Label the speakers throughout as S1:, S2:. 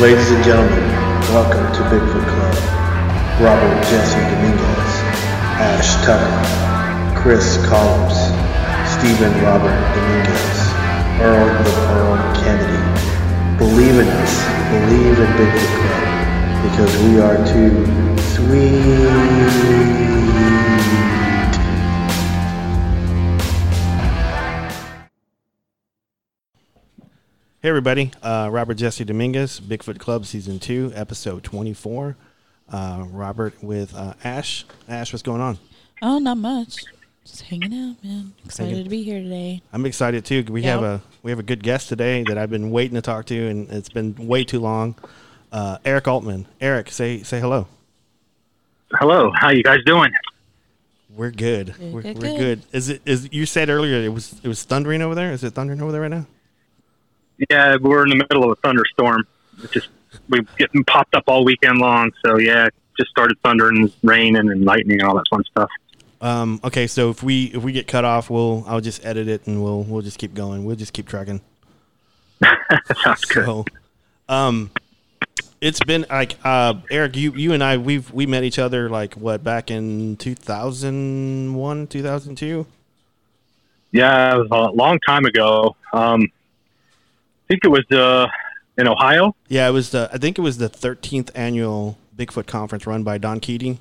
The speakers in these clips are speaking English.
S1: Ladies and gentlemen, welcome to Bigfoot Club. Robert Jesse Dominguez, Ash Tucker, Chris Collins, Stephen Robert Dominguez, Earl the Earl Kennedy. Believe in us. Believe in Bigfoot Club because we are too sweet.
S2: Hey everybody, uh, Robert Jesse Dominguez, Bigfoot Club Season 2, Episode 24. Uh, Robert with uh, Ash. Ash, what's going on?
S3: Oh, not much. Just hanging out, man. Excited
S2: Hanging.
S3: to be here today.
S2: I'm excited too. We
S3: Yep.
S2: have a we have a good guest today that I've been waiting to talk to, and it's been way too long. Uh, Eric Altman. Eric, say say hello.
S4: Hello, how you guys doing?
S2: We're good.
S3: Good,
S2: we're
S3: good,
S2: we're
S3: good.
S2: good. Is it is you said earlier it was it was thundering over there? Is it thundering over there right now?
S4: Yeah, we're in the middle of a thunderstorm. It's just we've getting popped up all weekend long. So yeah, just started thundering, raining, and lightning, and all that fun stuff.
S2: Um, okay, so if we if we get cut off, we'll I'll just edit it and we'll we'll just keep going. We'll just keep trucking.
S4: Sounds good.
S2: So, um, it's been like uh, Eric, you you and I we've we met each other like what back in two thousand one, two thousand two.
S4: Yeah, it was a long time ago. Um, I think it was uh, in Ohio.
S2: Yeah, it was the I think it was the thirteenth annual Bigfoot conference run by Don Keating.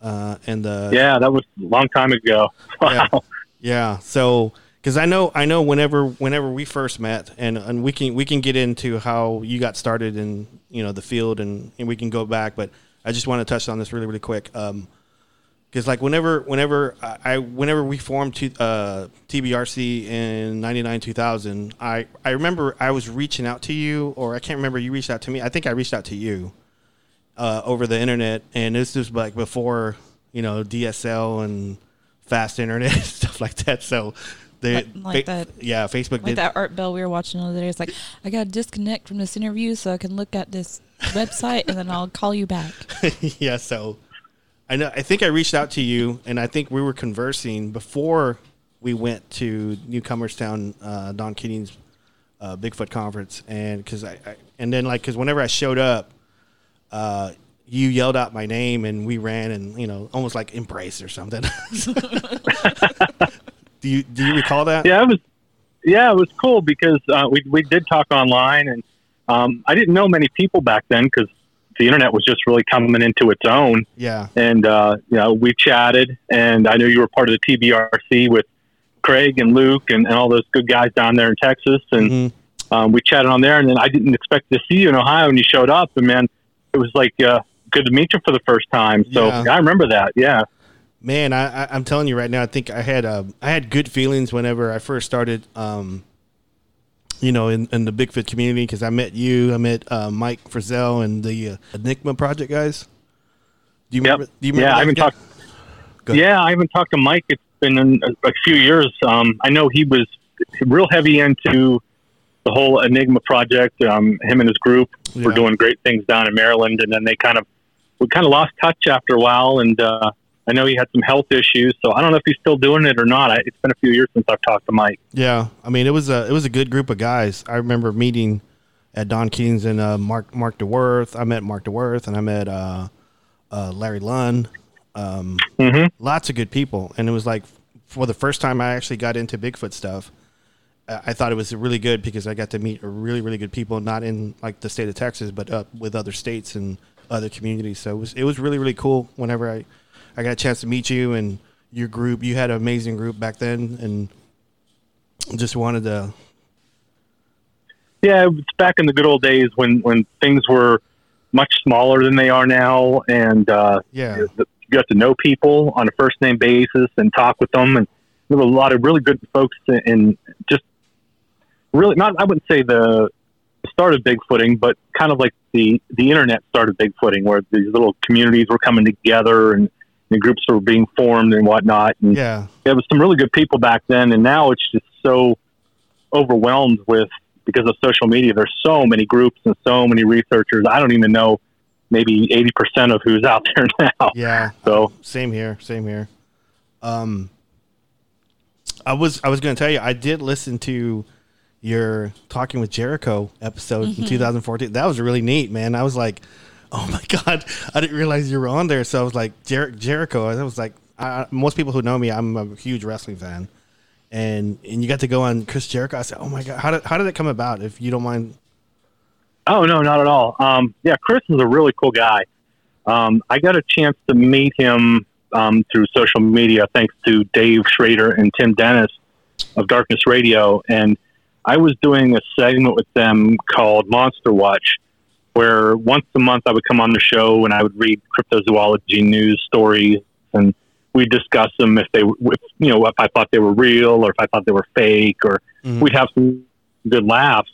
S2: Uh, and the
S4: Yeah, that was a long time ago.
S2: Yeah.
S4: Wow.
S2: Yeah. So, because I know, I know, whenever, whenever we first met, and and we can we can get into how you got started in you know the field, and, and we can go back, but I just want to touch on this really really quick. Um, because like whenever whenever I, I whenever we formed t- uh, TBRC in '99 2000, I I remember I was reaching out to you, or I can't remember you reached out to me. I think I reached out to you uh, over the internet, and this was like before you know DSL and fast internet stuff like that. So they
S3: Like- that-
S2: yeah, Facebook
S3: Like
S2: did
S3: that art bell we were watching the other day. It's like, I got to disconnect from this interview so I can look at this website and then I'll call you back.
S2: yeah, so I know I think I reached out to you and I think we were conversing before we went to Newcomerstown uh, Don Keating's uh, Bigfoot conference and cuz I, I and then like cuz whenever I showed up uh, you yelled out my name and we ran and you know almost like embrace or something. do you do you recall that?
S4: Yeah, it was. Yeah, it was cool because uh, we we did talk online, and um, I didn't know many people back then because the internet was just really coming into its own.
S2: Yeah.
S4: and uh, you know we chatted, and I knew you were part of the TBRC with Craig and Luke and, and all those good guys down there in Texas, and
S2: Mhm.
S4: um, we chatted on there. And then I didn't expect to see you in Ohio, and you showed up, and man, it was like uh, good to meet you for the first time. So
S2: Yeah.
S4: I remember that. Yeah,
S2: Man, I, I, I'm telling you right now. I think I had uh, I had good feelings whenever I first started. Um, you know, in, in the Bigfoot community because I met you, I met uh, Mike Frizzell and the uh, Enigma Project guys. Do you
S4: Yep.
S2: remember? Do you remember?
S4: yeah. I haven't
S2: guy?
S4: talked. Yeah, I haven't talked to Mike. It's been a, a few years. Um, I know he was real heavy into the whole Enigma project. Um, him and his group were doing great things down in Maryland, and then they kind of we kind of lost touch after a while. And uh, I know he had some health issues, so I don't know if he's still doing it or not. I, it's been a few years since I've talked to Mike.
S2: Yeah, I mean it was a it was a good group of guys. I remember meeting at Don Keating's and uh, Mark Mark DeWerth. I met Mark DeWerth and I met uh, uh, Larry Lunn. Um,
S4: hmm
S2: lots of good people, and it was like for the first time I actually got into Bigfoot stuff. I thought it was really good because I got to meet really really good people, not in like the state of Texas, but up with other states and other communities. So it was it was really really cool. Whenever I I got a chance to meet you and your group, you had an amazing group back then, and just wanted to
S4: Yeah, it's back in the good old days when when things were much smaller than they are now, and uh,
S2: yeah
S4: you got to know people on a first name basis and talk with them. And there were a lot of really good folks just really not, I wouldn't say the start of Bigfooting, but kind of like the, the internet started Bigfooting where these little communities were coming together and, and groups were being formed and whatnot. And
S2: yeah
S4: there was some really good people back then. And now it's just so overwhelmed with because of social media. There's so many groups and so many researchers. I don't even know maybe 80% of who's out there now.
S2: Yeah.
S4: So
S2: same here. Same here. Um, I was I was going to tell you I did listen to your talking with Jericho episode
S3: Mm-hmm.
S2: in 2014. That was really neat, man. I was like, oh my god, I didn't realize you were on there. So I was like Jer- Jericho. I was like, I, most people who know me, I'm a huge wrestling fan, and and you got to go on Chris Jericho. I said, oh my god, how did how did it come about? If you don't mind,
S4: Oh no, not at all. Um, yeah, Chris is a really cool guy. Um, I got a chance to meet him um, through social media, thanks to Dave Schrader and Tim Dennis of Darkness Radio, and I was doing a segment with them called Monster Watch, where once a month I would come on the show and I would read cryptozoology news stories, and we would discuss them if they, if, you know, if I thought they were real or if I thought they were fake, or
S2: Mhm.
S4: we'd have some good laughs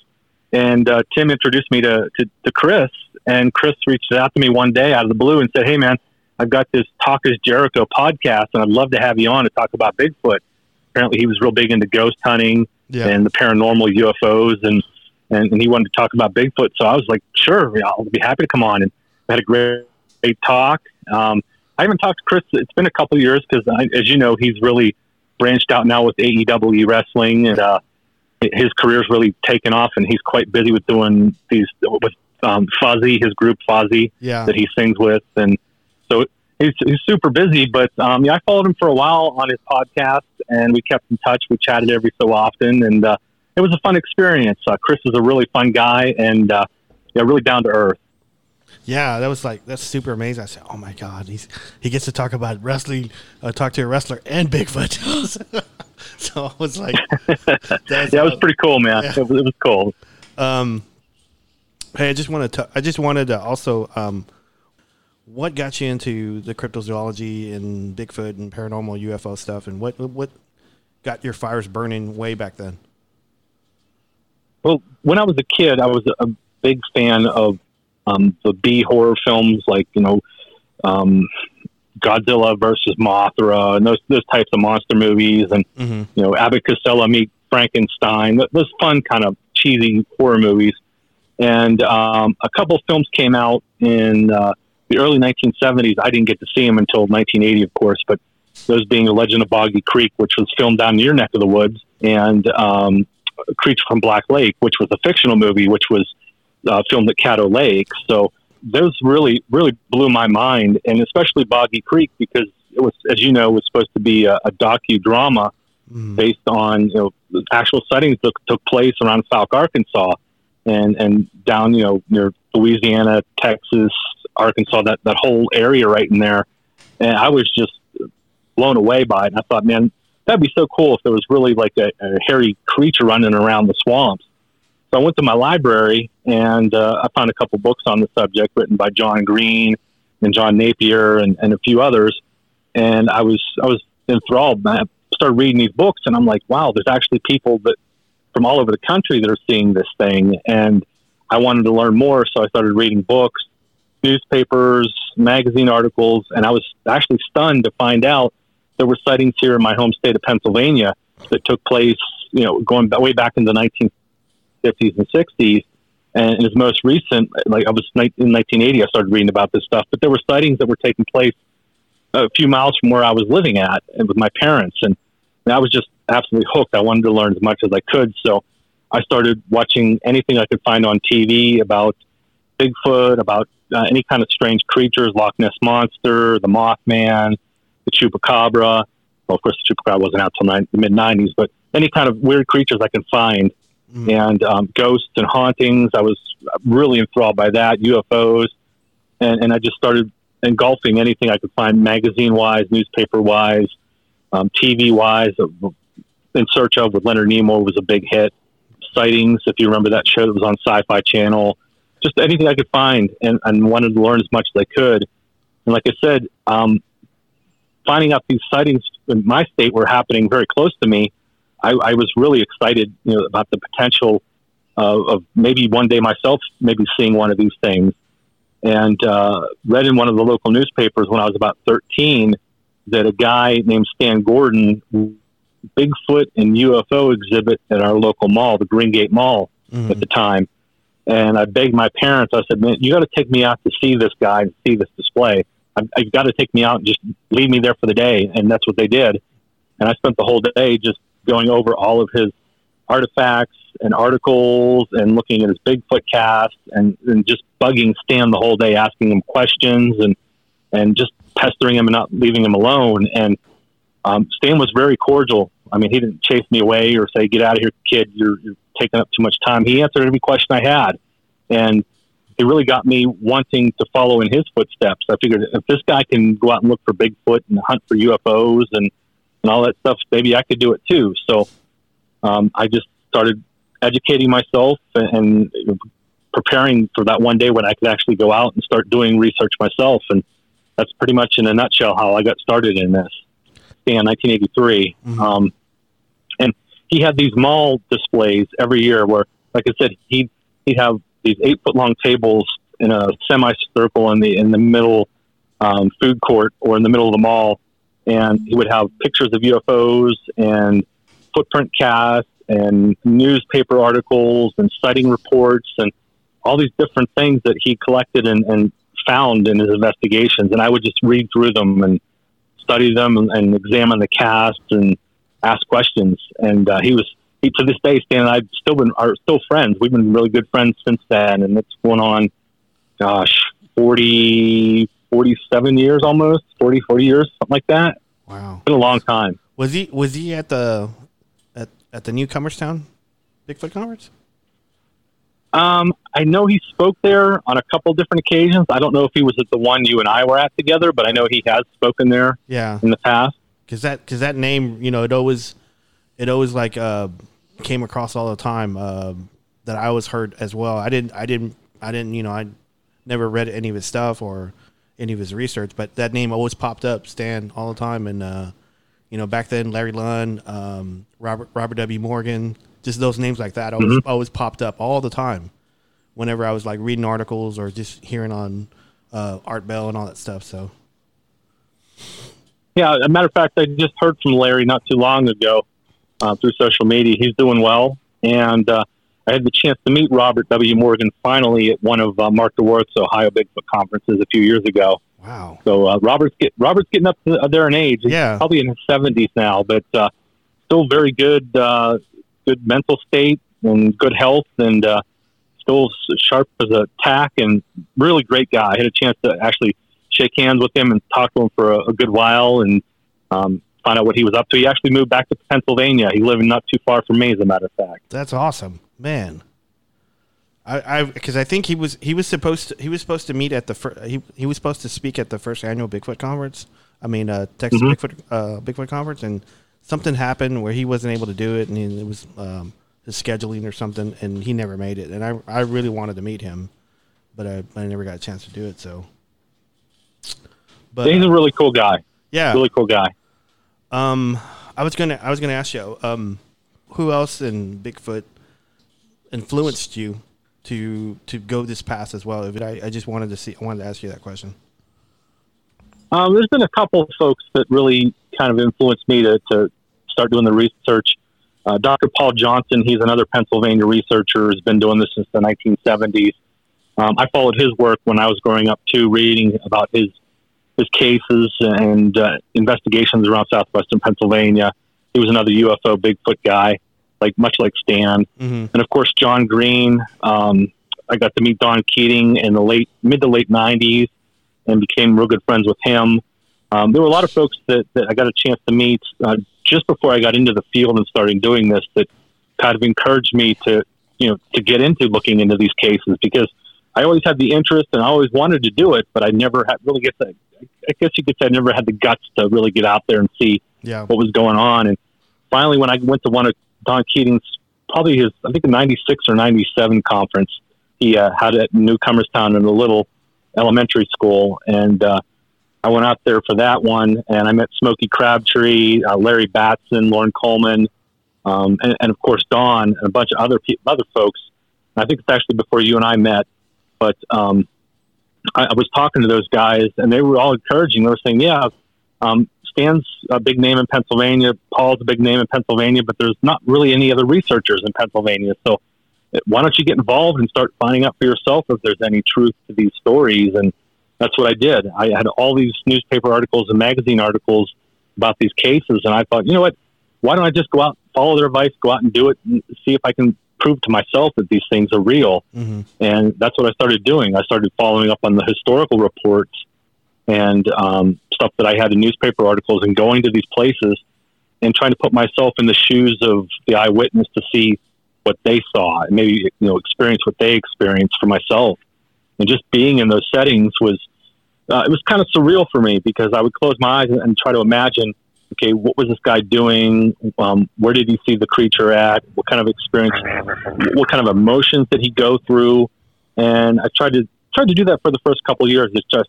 S4: and uh, Tim introduced me to, to, to Chris, and Chris reached out to me one day out of the blue and said, "Hey, man, I've got this Talk is Jericho podcast, and I'd love to have you on to talk about Bigfoot." Apparently, he was real big into ghost hunting
S2: yeah,
S4: and the paranormal UFOs, and, and and he wanted to talk about Bigfoot. So I was like, "Sure, I'll be happy to come on." And we had a great, great talk. Um, I haven't talked to Chris. It's been a couple of years because, as you know, he's really branched out now with AEW wrestling, and uh, his career's really taken off, and he's quite busy with doing these with um, Fozzy, his group Fozzy
S2: yeah,
S4: that he sings with, and so he's, he's super busy. But um, yeah, I followed him for a while on his podcast, and we kept in touch. We chatted every so often, and uh, it was a fun experience. Uh, Chris is a really fun guy, and uh, yeah, really down to earth.
S2: yeah. That was like that's super amazing. I said, oh my god, he's he gets to talk about wrestling, uh, talk to a wrestler and Bigfoot. so I was like, that's,
S4: Yeah, it was pretty cool, man.
S2: Yeah.
S4: It, was, it was cool.
S2: Um, hey, I just wanted to. I just wanted to also. Um, what got you into the cryptozoology and Bigfoot and paranormal UFO stuff, and what what got your fires burning way back then?
S4: Well, when I was a kid, I was a big fan of um, the B horror films, like you know, um, Godzilla versus Mothra, and those those types of monster movies, and
S2: Mm-hmm.
S4: you know, Abbott Costello meet Frankenstein. th- Those fun kind of cheesy horror movies. And um, a couple films came out in uh, the early 1970s. I didn't get to see them until 1980, of course, but those being The Legend of Boggy Creek, which was filmed down your neck of the woods, and um, Creature from Black Lake, which was a fictional movie, which was uh, filmed at Caddo Lake. So those really, really blew my mind, and especially Boggy Creek because it was, as you know, was supposed to be a, a docudrama
S2: Mm-hmm.
S4: based on you know actual sightings that took place around Fouke, Arkansas, and and down you know near Louisiana, Texas, Arkansas, that that whole area right in there. And I was just blown away by it. And I thought, man, that'd be so cool if there was really like a, a hairy creature running around the swamps. So I went to my library and uh, I found a couple books on the subject written by John Green and John Napier and, and a few others. And I was I was enthralled. I started reading these books and I'm like, wow, there's actually people that from all over the country that are seeing this thing. And I wanted to learn more, so I started reading books, newspapers, magazine articles, and I was actually stunned to find out there were sightings here in my home state of Pennsylvania that took place, you know, going way back in the 1950s and 60s. And his most recent, like I was in 1980, I started reading about this stuff, but there were sightings that were taking place a few miles from where I was living at and with my parents. And, and I was just absolutely hooked. I wanted to learn as much as I could. So I started watching anything I could find on TV about Bigfoot, about uh, any kind of strange creatures, Loch Ness Monster, the Mothman, the Chupacabra. Well, of course, the Chupacabra wasn't out till nine, the mid 90s, but any kind of weird creatures I can find. And um, ghosts and hauntings. I was really enthralled by that, UFOs. And, and I just started engulfing anything I could find magazine wise, newspaper wise, um, TV wise. In Search of with Leonard Nimoy was a big hit. Sightings, if you remember that show that was on Sci Fi Channel. Just anything I could find and, and wanted to learn as much as I could. And like I said, um, finding out these sightings in my state were happening very close to me. I, I was really excited, you know, about the potential uh, of maybe one day myself maybe seeing one of these things and uh, read in one of the local newspapers when I was about 13 that a guy named Stan Gordon Bigfoot and UFO exhibit at our local mall, the Green Gate Mall
S2: Mhm.
S4: at the time. And I begged my parents, I said, man, you got to take me out to see this guy and see this display. I've, got to take me out and just leave me there for the day. And that's what they did. And I spent the whole day just going over all of his artifacts and articles and looking at his Bigfoot cast and, and just bugging Stan the whole day, asking him questions and, and just pestering him and not leaving him alone. And um, Stan was very cordial. I mean, he didn't chase me away or say, get out of here, kid. You're, you're taking up too much time. He answered every question I had. And it really got me wanting to follow in his footsteps. I figured if this guy can go out and look for Bigfoot and hunt for UFOs and, and all that stuff, maybe I could do it too. So um, I just started educating myself and, and preparing for that one day when I could actually go out and start doing research myself. And that's pretty much in a nutshell how I got started in this. In 1983,
S2: Mhm.
S4: um, he had these mall displays every year where, like I said, he'd he'd have these eight foot long tables in a semicircle in the in the middle um, food court or in the middle of the mall, and he would have pictures of UFOs and footprint casts and newspaper articles and sighting reports and all these different things that he collected and, and found in his investigations. And I would just read through them and study them and, and examine the cast and ask questions. And uh, he was he, to this day, Stan and I've still been are still friends. We've been really good friends since then, and it's going on, gosh, 40, 47 years almost, 40, 40 years, something like that.
S2: Wow.
S4: It's been a long time.
S2: Was he was he at the at, at the Newcomerstown Bigfoot conference?
S4: Um, I know he spoke there on a couple different occasions. I don't know if he was at the one you and I were at together, but I know he has spoken there
S2: Yeah,
S4: in the past.
S2: Because that because that name, you know, it always it always like uh came across all the time uh, that I always heard as well. I didn't I didn't I didn't you know I never read any of his stuff or any of his research, but that name always popped up, Stan, all the time, and uh, you know back then Larry Lunn, um, Robert Robert W Morgan, just those names like that always always popped up all the time. Whenever I was like reading articles or just hearing on uh, Art Bell and all that stuff, so
S4: Yeah, a matter of fact, I just heard from Larry not too long ago uh, through social media. He's doing well, and uh, I had the chance to meet Robert W. Morgan finally at one of uh, Mark DeWerth's Ohio Bigfoot conferences a few years ago.
S2: wow,
S4: So uh, Robert's get Robert's getting up uh, there in age. He's
S2: Yeah.
S4: probably in his seventies now, but uh, still very good, uh, good mental state and good health, and uh, still sharp as a tack and really great guy. I had a chance to actually shake hands with him and talk to him for a, a good while and um, find out what he was up to. He actually moved back to Pennsylvania. He lived not too far from me, as a matter of fact.
S2: That's awesome, man. I, I, because I think he was he was supposed to he was supposed to meet at the fir- he he was supposed to speak at the first annual Bigfoot conference. I mean, uh, Texas
S4: Mhm.
S2: Bigfoot uh, Bigfoot conference, and something happened where he wasn't able to do it, and he, it was um, his scheduling or something, and he never made it. And I I really wanted to meet him, but I, I never got a chance to do it. So, but
S4: He's a really cool guy.
S2: yeah,
S4: Really cool guy.
S2: um, I was gonna I was gonna ask you, um, who else in Bigfoot influenced you to to go this path as well? If I, I just wanted to see, I wanted to ask you that question.
S4: Um, there's been a couple of folks that really kind of influenced me to, to start doing the research. Uh, Dr. Paul Johnson, he's another Pennsylvania researcher, has been doing this since the 1970s. Um, I followed his work when I was growing up too, reading about his his cases and uh, investigations around southwestern Pennsylvania. He was another UFO Bigfoot guy, like much like Stan
S2: Mm-hmm.
S4: and of course John Green. Um, I got to meet Don Keating in the late mid to late '90s, and became real good friends with him. Um, there were a lot of folks that, that I got a chance to meet uh, just before I got into the field and starting doing this that kind of encouraged me to you know to get into looking into these cases because I always had the interest and I always wanted to do it, but I never had really get the I guess you could say I never had the guts to really get out there and see
S2: Yeah.
S4: what was going on. And finally, when I went to one of Don Keating's, probably his, I think the 96 or 97 conference, he uh, had it at Newcomerstown in a little elementary school. And uh, I went out there for that one and I met Smokey Crabtree, uh, Larry Batson, Loren Coleman, um, and, and of course Don and a bunch of other pe- other folks. And I think it's actually before you and I met, but um, I, I was talking to those guys and they were all encouraging. They were saying, "Yeah, um, Stan's a big name in Pennsylvania. Paul's a big name in Pennsylvania, but there's not really any other researchers in Pennsylvania. So uh, why don't you get involved and start finding out for yourself if there's any truth to these stories? And that's what I did. I had all these newspaper articles and magazine articles about these cases, and I thought, you know what? Why don't I just go out, follow their advice, go out and do it, and see if I can prove to myself that these things are real?
S2: Mm-hmm.
S4: And that's what I started doing. I started following up on the historical reports and um, stuff that I had in newspaper articles and going to these places and trying to put myself in the shoes of the eyewitness to see what they saw and maybe you know experience what they experienced for myself. And just being in those settings was uh, it was kind of surreal for me because I would close my eyes and, and try to imagine, okay, what was this guy doing? Um, where did he see the creature at? What kind of experience? What kind of emotions did he go through? And I tried to tried to do that for the first couple of years. It's just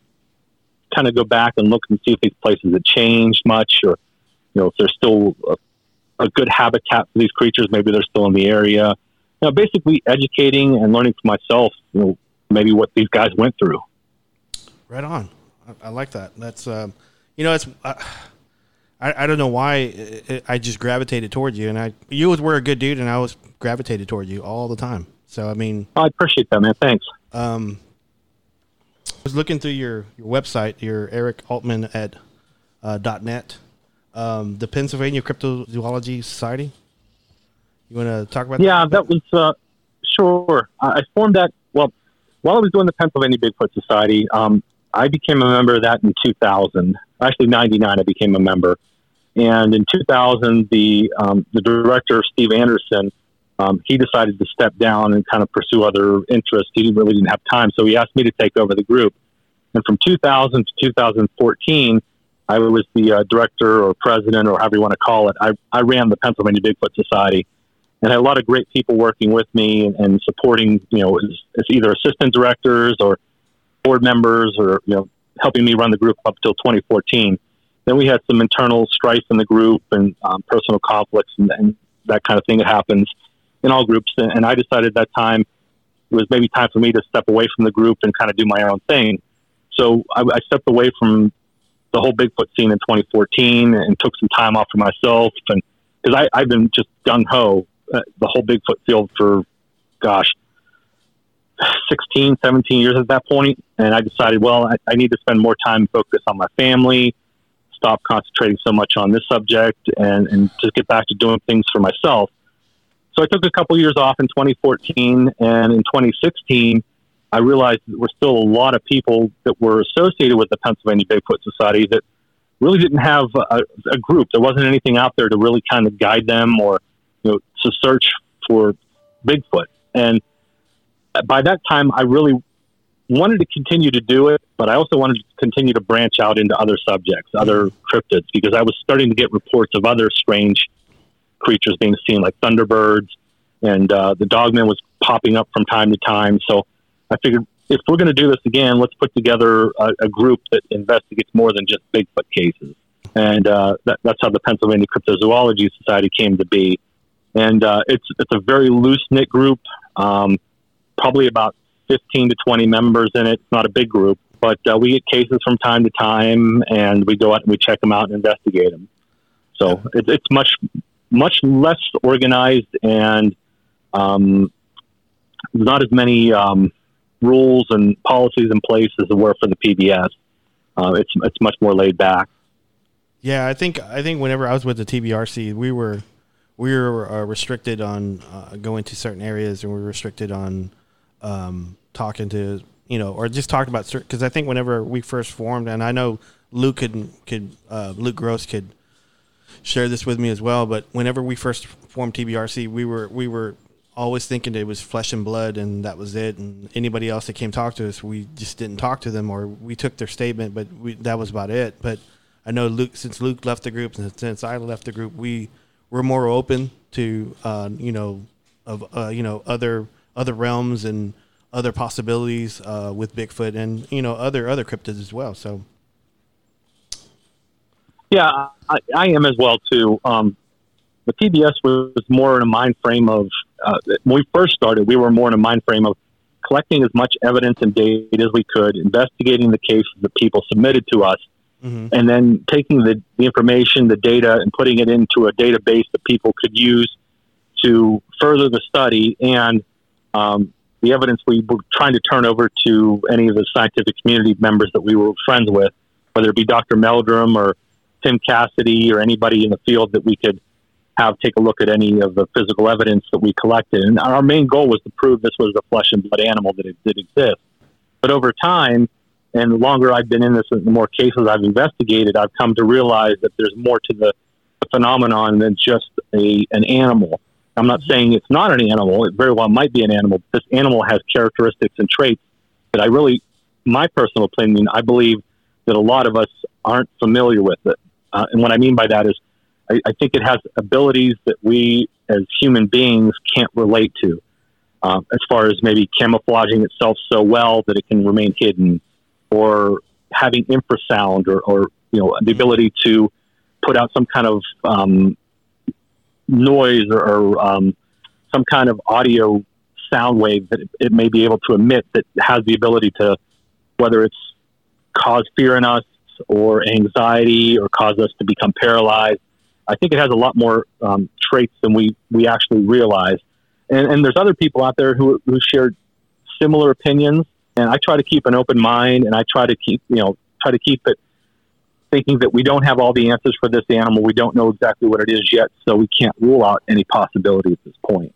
S4: kind of go back and look and see if these places had changed much, or you know, if there's still a, a good habitat for these creatures. Maybe they're still in the area. You know, basically educating and learning for myself. You know, maybe what these guys went through.
S2: Right on. I, I like that. That's um, you know, it's uh, I, I don't know why it, it, I just gravitated towards you, and I you were a good dude, and I was gravitated toward you all the time. So I mean,
S4: I appreciate that, man. Thanks.
S2: Um, I was looking through your, your website, your Eric Altman at uh, .net, um, the Pennsylvania Cryptozoology Society. You want to talk about
S4: yeah,
S2: that?
S4: that was uh, sure. I formed that well while I was doing the Pennsylvania Bigfoot Society. Um, I became a member of that in 2000. Actually, 99, I became a member. And in 2000, the um, the director Steve Anderson, um, he decided to step down and kind of pursue other interests. He really didn't have time, so he asked me to take over the group. And from 2000 to 2014, I was the uh, director or president or however you want to call it. I, I ran the Pennsylvania Bigfoot Society, and had a lot of great people working with me and, and supporting. You know, as, as either assistant directors or board members or you know helping me run the group up until 2014. Then we had some internal strife in the group and um, personal conflicts and, and, that kind of thing that happens in all groups. And I decided that time it was maybe time for me to step away from the group and kind of do my own thing. So I, I stepped away from the whole Bigfoot scene in 2014 and took some time off for myself. And because I've been just gung ho uh, the whole Bigfoot field for, gosh, 16, 17 years at that point, and I decided, well, I, I need to spend more time focus on my family, stop concentrating so much on this subject, and, and just get back to doing things for myself. So I took a couple years off in 2014, and in 2016, I realized there were still a lot of people that were associated with the Pennsylvania Bigfoot Society that really didn't have a, a group. There wasn't anything out there to really kind of guide them or you know to search for Bigfoot. And by that time, I really wanted to continue to do it, but I also wanted to continue to branch out into other subjects, other cryptids, because I was starting to get reports of other strange creatures being seen, like thunderbirds, and uh, the dogman was popping up from time to time. So I figured if we're going to do this again, let's put together a, a, group that investigates more than just Bigfoot cases. And uh, that, that's how the Pennsylvania Cryptozoology Society came to be. And uh, it's it's a very loose knit group. Um, probably about 15 to 20 members in it. It's not a big group, but uh, we get cases from time to time, and we go out and we check them out and investigate them. So it, it's much much less organized, and um, not as many um, rules and policies in place as there were for the PBS. Uh, it's it's much more laid back.
S2: Yeah, I think I think whenever I was with the TBRC, we were we were uh, restricted on uh, going to certain areas, and we were restricted on um, talking to you know, or just talking about because I think whenever we first formed, and I know Luke could could uh, Luke Gross could share this with me as well. But whenever we first formed TBRC, we were we were always thinking it was flesh and blood and that was it. And anybody else that came talk to us, we just didn't talk to them or we took their statement, but we, that was about it. But I know Luke, since Luke left the group and since I left the group, we were more open to uh, you know of uh, you know other other realms and other possibilities uh, with Bigfoot and you know other other cryptids as well. So,
S4: yeah, I, I am as well too. Um, the PBS was more in a mind frame of uh, when we first started. We were more in a mind frame of collecting as much evidence and data as we could, investigating the cases that people submitted to us, and then taking the, the information, the data, and putting it into a database that people could use to further the study and um, the evidence we were trying to turn over to any of the scientific community members that we were friends with, whether it be Dr. Meldrum or Tim Cassidy or anybody in the field that we could have take a look at any of the physical evidence that we collected. And our main goal was to prove this was a flesh and blood animal that it did exist. But over time, and the longer I've been in this, and the more cases I've investigated, I've come to realize that there's more to the, the phenomenon than just a an animal. I'm not saying it's not an animal; it very well might be an animal. This animal has characteristics and traits that I really, my personal opinion, I believe that a lot of us aren't familiar with it. Uh, and what I mean by that is, I, I, think it has abilities that we as human beings can't relate to, uh, as far as maybe camouflaging itself so well that it can remain hidden or having infrasound or, or you know the ability to put out some kind of um, noise or, or um, some kind of audio sound wave that it, it, may be able to emit that has the ability to whether it's cause fear in us or anxiety or cause us to become paralyzed. I think it has a lot more um, traits than we, we actually realize. And, and there's other people out there who, who share similar opinions and I try to keep an open mind, and I try to keep you know try to keep it thinking that we don't have all the answers for this animal. We don't know exactly what it is yet, so we can't rule out any possibility at this point.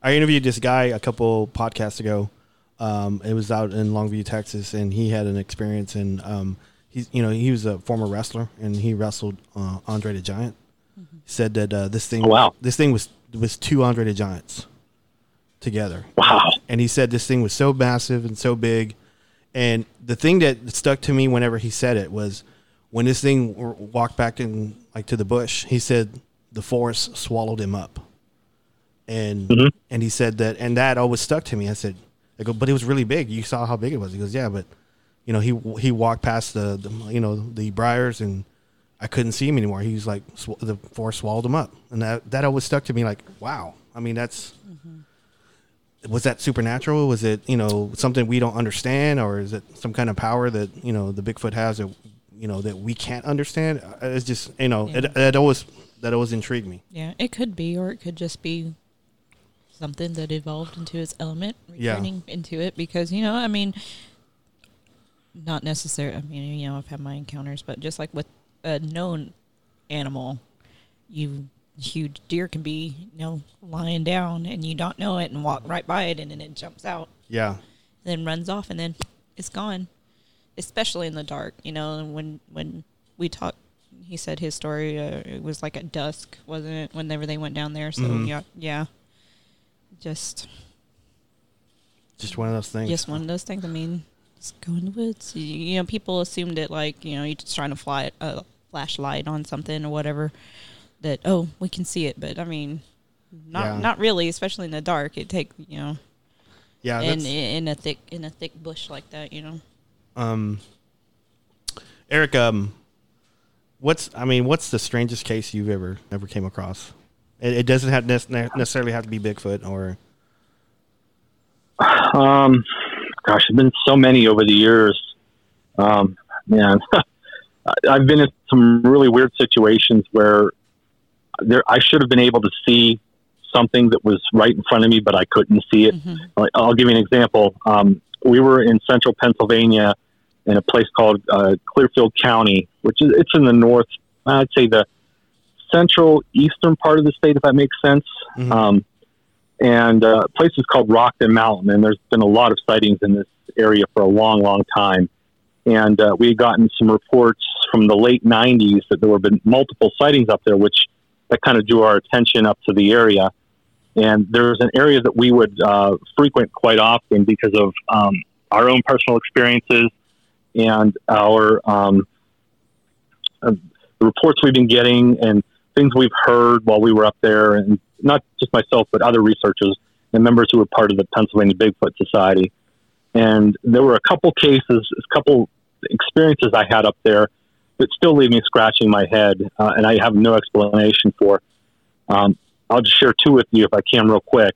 S2: I interviewed this guy a couple podcasts ago. Um, it was out in Longview, Texas, and he had an experience. And um, he's, you know, he was a former wrestler, and he wrestled uh, Andre the Giant. Mm-hmm. He said that uh, this thing,
S4: oh, wow.
S2: this thing was was two Andre the Giants together.
S4: Wow.
S2: And he said this thing was so massive and so big. And the thing that stuck to me whenever he said it was when this thing walked back in like to the bush, he said the forest swallowed him up. And mm-hmm. and he said that and that always stuck to me. I said, I go, but it was really big. You saw how big it was. He goes, yeah, but you know, he he walked past the, the you know the briars and I couldn't see him anymore. He was like sw- the forest swallowed him up, and that that always stuck to me. Like, wow. I mean, that's mm-hmm was that supernatural? Was it you know something we don't understand, or is it some kind of power that you know the Bigfoot has that you know that we can't understand? Uh, it's just you know yeah. it, it always that always intrigued me.
S3: Yeah, it could be, or it could just be something that evolved into its element, returning yeah. into it. Because you know, I mean, not necessarily. I mean, you know, I've had my encounters, but just like with a known animal, you huge deer can be, you know, lying down and you don't know it and walk right by it and then it jumps out.
S2: Yeah.
S3: Then runs off and then it's gone. Especially in the dark, you know, when when we talked he said his story uh, it was like at dusk, wasn't it, whenever they went down there. So mm-hmm. yeah, yeah. Just
S2: just one of those things.
S3: Just one of those things. I mean, just go in the woods. You, you know, people assumed it like, you know, you're just trying to fly a flashlight on something or whatever that oh we can see it, but I mean, not yeah. not really, especially in the dark. It take you know,
S2: yeah,
S3: in in a thick in a thick bush like that, you know.
S2: Um, Eric, um, what's I mean, what's the strangest case you've ever ever came across? It, it doesn't have necessarily have to be Bigfoot or.
S4: Um, gosh, there's been so many over the years. Um, man, I've been in some really weird situations where there I should have been able to see something that was right in front of me, but I couldn't see it. Mm-hmm. I'll give you an example. Um, we were in central Pennsylvania in a place called uh, Clearfield County, which is it's in the north. I'd say the central eastern part of the state, if that makes sense. Mm-hmm. Um, and uh, place is called Rockton Mountain, and there's been a lot of sightings in this area for a long, long time. And uh, we had gotten some reports from the late 90s that there were been multiple sightings up there, which that kind of drew our attention up to the area. And there's an area that we would uh, frequent quite often because of um, our own personal experiences and our um, uh, the reports we've been getting and things we've heard while we were up there, and not just myself, but other researchers and members who were part of the Pennsylvania Bigfoot Society. And there were a couple cases, a couple experiences I had up there that still leave me scratching my head, uh, and I have no explanation for. Um, I'll just share two with you if I can, real quick.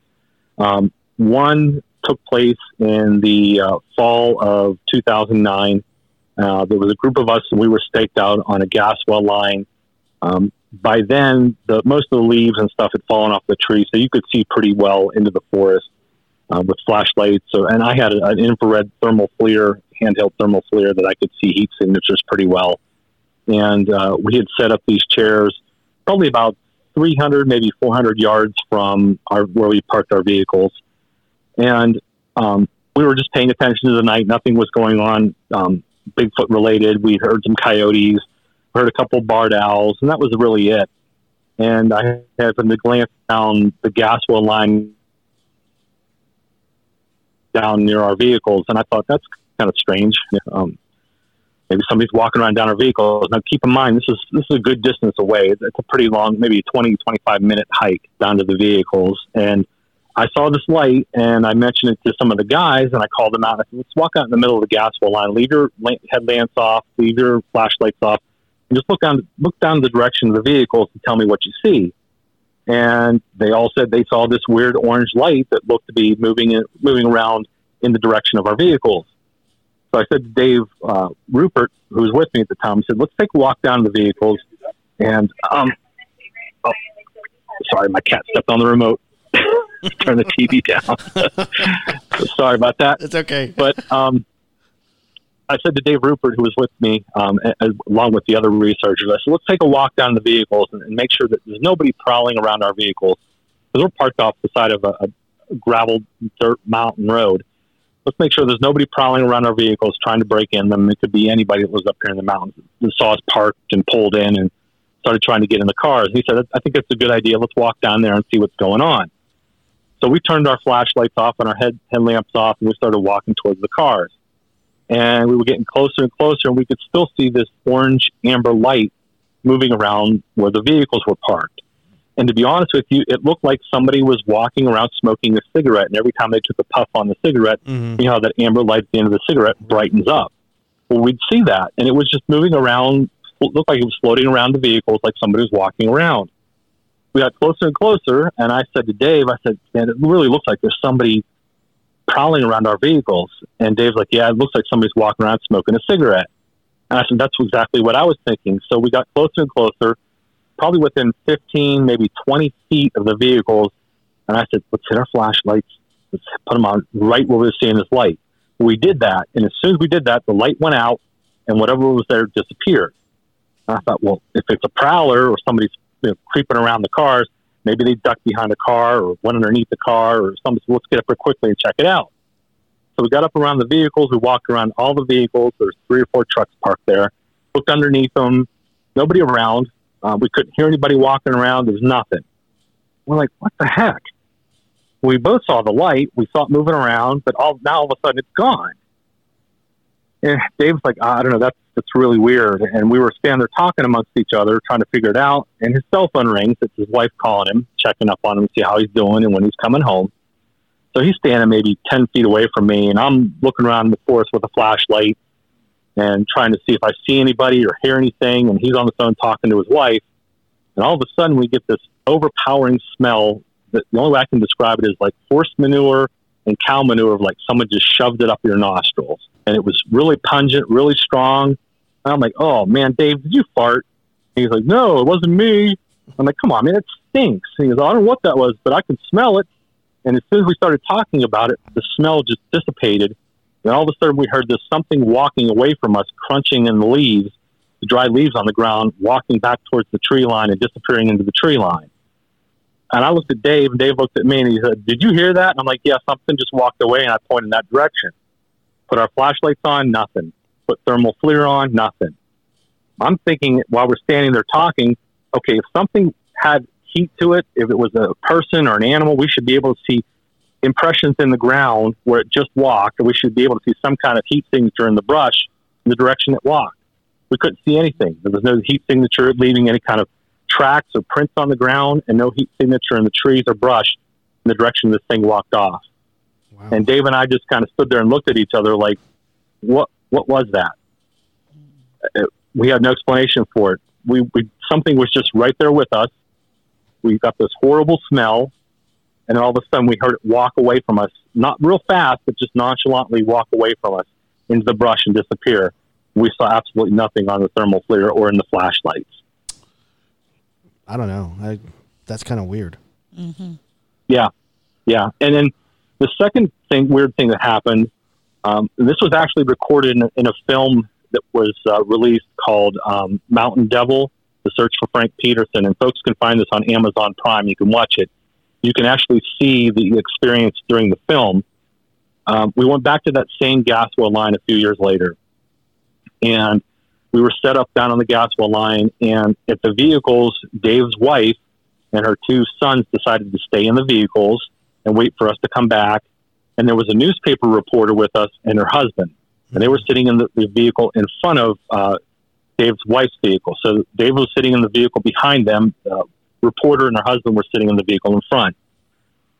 S4: Um, one took place in the uh, fall of 2009. Uh, there was a group of us, and we were staked out on a gas well line. Um, by then, the, most of the leaves and stuff had fallen off the tree, so you could see pretty well into the forest uh, with flashlights. So, and I had an infrared thermal FLIR, handheld thermal FLIR that I could see heat signatures pretty well. And uh, we had set up these chairs probably about 300, maybe 400 yards from our where we parked our vehicles, and um, we were just paying attention to the night. Nothing was going on um, Bigfoot related. We heard some coyotes, heard a couple barred owls, and that was really it. And I happened to glance down the gas well line down near our vehicles, and I thought that's kind of strange. Um, maybe somebody's walking around down our vehicles. Now, keep in mind, this is this is a good distance away. It's a pretty long, maybe 20, 25 minute hike down to the vehicles. And I saw this light, and I mentioned it to some of the guys, and I called them out. I said, "Let's walk out in the middle of the gas well line. Leave your headlamps off. Leave your flashlights off, and just look down look down the direction of the vehicles and tell me what you see." And they all said they saw this weird orange light that looked to be moving moving around in the direction of our vehicles. So I said to Dave uh, Rupert, who was with me at the time, I said, let's take a walk down the vehicles. And, um, oh, sorry, my cat stepped on the remote. Turn the TV down. sorry about that.
S2: It's okay.
S4: But um, I said to Dave Rupert, who was with me, um, as, along with the other researchers, I said, let's take a walk down the vehicles and, and make sure that there's nobody prowling around our vehicles. Because we're parked off the side of a, a gravel dirt mountain road let's make sure there's nobody prowling around our vehicles trying to break in them. It could be anybody that was up here in the mountains that saw us parked and pulled in and started trying to get in the cars. And he said, I think that's a good idea. Let's walk down there and see what's going on. So we turned our flashlights off and our head headlamps off, and we started walking towards the cars. And we were getting closer and closer, and we could still see this orange amber light moving around where the vehicles were parked. And to be honest with you, it looked like somebody was walking around smoking a cigarette. And every time they took a puff on the cigarette, mm-hmm. you know that amber light at the end of the cigarette brightens up. Well, we'd see that. And it was just moving around, it looked like it was floating around the vehicles like somebody was walking around. We got closer and closer. And I said to Dave, I said, man, it really looks like there's somebody prowling around our vehicles. And Dave's like, yeah, it looks like somebody's walking around smoking a cigarette. And I said, that's exactly what I was thinking. So we got closer and closer probably within 15, maybe 20 feet of the vehicles. And I said, let's hit our flashlights. Let's put them on right where we're seeing this light. We did that. And as soon as we did that, the light went out and whatever was there disappeared. And I thought, well, if it's a prowler or somebody's you know, creeping around the cars, maybe they ducked behind a car or went underneath the car or somebody said, let's get up here quickly and check it out. So we got up around the vehicles. We walked around all the vehicles. There's three or four trucks parked there. Looked underneath them. Nobody around. Uh, we couldn't hear anybody walking around. There's nothing. We're like, what the heck? We both saw the light. We saw it moving around, but all now all of a sudden it's gone. Eh, and Dave's like, ah, I don't know, that's that's really weird. And we were standing there talking amongst each other, trying to figure it out. And his cell phone rings. It's his wife calling him, checking up on him, see how he's doing and when he's coming home. So he's standing maybe ten feet away from me, and I'm looking around the forest with a flashlight and trying to see if I see anybody or hear anything. And he's on the phone talking to his wife. And all of a sudden, we get this overpowering smell that the only way I can describe it is like horse manure and cow manure, like someone just shoved it up your nostrils. And it was really pungent, really strong. And I'm like, oh man, Dave, did you fart? And he's like, no, it wasn't me. I'm like, come on, man, it stinks. And he goes, I don't know what that was, but I can smell it. And as soon as we started talking about it, the smell just dissipated then all of a sudden, we heard this something walking away from us, crunching in the leaves, the dry leaves on the ground, walking back towards the tree line and disappearing into the tree line. And I looked at Dave, and Dave looked at me, and he said, "Did you hear that?" And I'm like, "Yeah, something just walked away." And I pointed in that direction. Put our flashlights on, nothing. Put thermal FLIR on, nothing. I'm thinking while we're standing there talking, okay, if something had heat to it, if it was a person or an animal, we should be able to see impressions in the ground where it just walked, we should be able to see some kind of heat signature in the brush in the direction it walked. We couldn't see anything. There was no heat signature leaving any kind of tracks or prints on the ground, and no heat signature in the trees or brush in the direction this thing walked off. Wow. And Dave and I just kind of stood there and looked at each other like, "What? What was that?" It, uh, we had no explanation for it. We, we something was just right there with us. We got this horrible smell and then all of a sudden we heard it walk away from us, not real fast, but just nonchalantly walk away from us into the brush and disappear. we saw absolutely nothing on the thermal FLIR or in the flashlights.
S2: I don't know. I, that's kind of weird.
S3: Mm-hmm.
S4: Yeah, yeah. And then the second thing, weird thing that happened, um, this was actually recorded in, in a film that was uh, released called um, Mountain Devil: The Search for Frank Peterson, and folks can find this on Amazon Prime. You can watch it. You can actually see the experience during the film. Um, we went back to that same gas well line a few years later, and we were set up down on the gas well line. And at the vehicles, Dave's wife and her two sons decided to stay in the vehicles and wait for us to come back. And there was a newspaper reporter with us and her husband, and they were sitting in the, the vehicle in front of uh, Dave's wife's vehicle. So Dave was sitting in the vehicle behind them. Uh, reporter and her husband were sitting in the vehicle in front.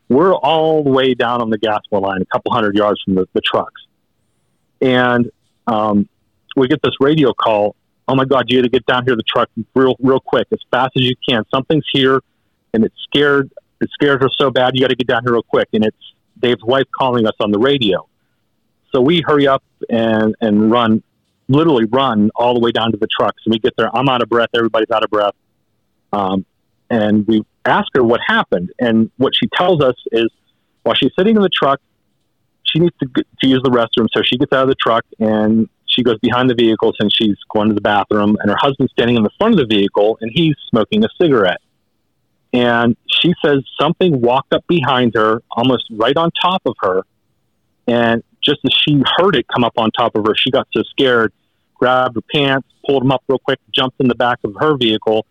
S4: We're all the way down on the gas line, a couple hundred yards from the, the trucks, and um, we get this radio call. Oh my God, you got to get down here to the truck real, real quick, as fast as you can. Something's here, and it scared it scares her so bad. You got to get down here real quick. And it's Dave's wife calling us on the radio. So we hurry up and and run, literally run all the way down to the trucks. And we get there. I'm out of breath. Everybody's out of breath. Um, and we ask her what happened. And what she tells us is while she's sitting in the truck, she needs to, to use the restroom. So she gets out of the truck and she goes behind the vehicles and she's going to the bathroom. And her husband's standing in the front of the vehicle and he's smoking a cigarette. And she says something walked up behind her, almost right on top of her. And just as she heard it come up on top of her, she got so scared, grabbed her pants, pulled them up real quick, jumped in the back of her vehicle,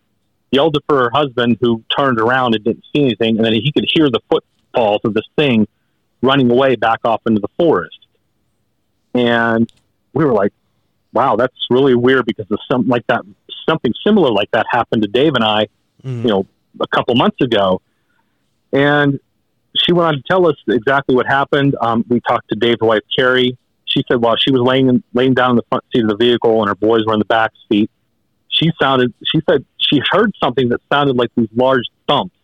S4: yelled for her husband, who turned around and didn't see anything. And then he could hear the footfalls of this thing running away back off into the forest. And we were like, wow, that's really weird because of something like that, something similar like that happened to Dave and I, mm. you know, a couple months ago. And she went on to tell us exactly what happened. Um, we talked to Dave's wife, Carrie. She said while she was laying laying down in the front seat of the vehicle and her boys were in the back seat, she sounded. She said she heard something that sounded like these large thumps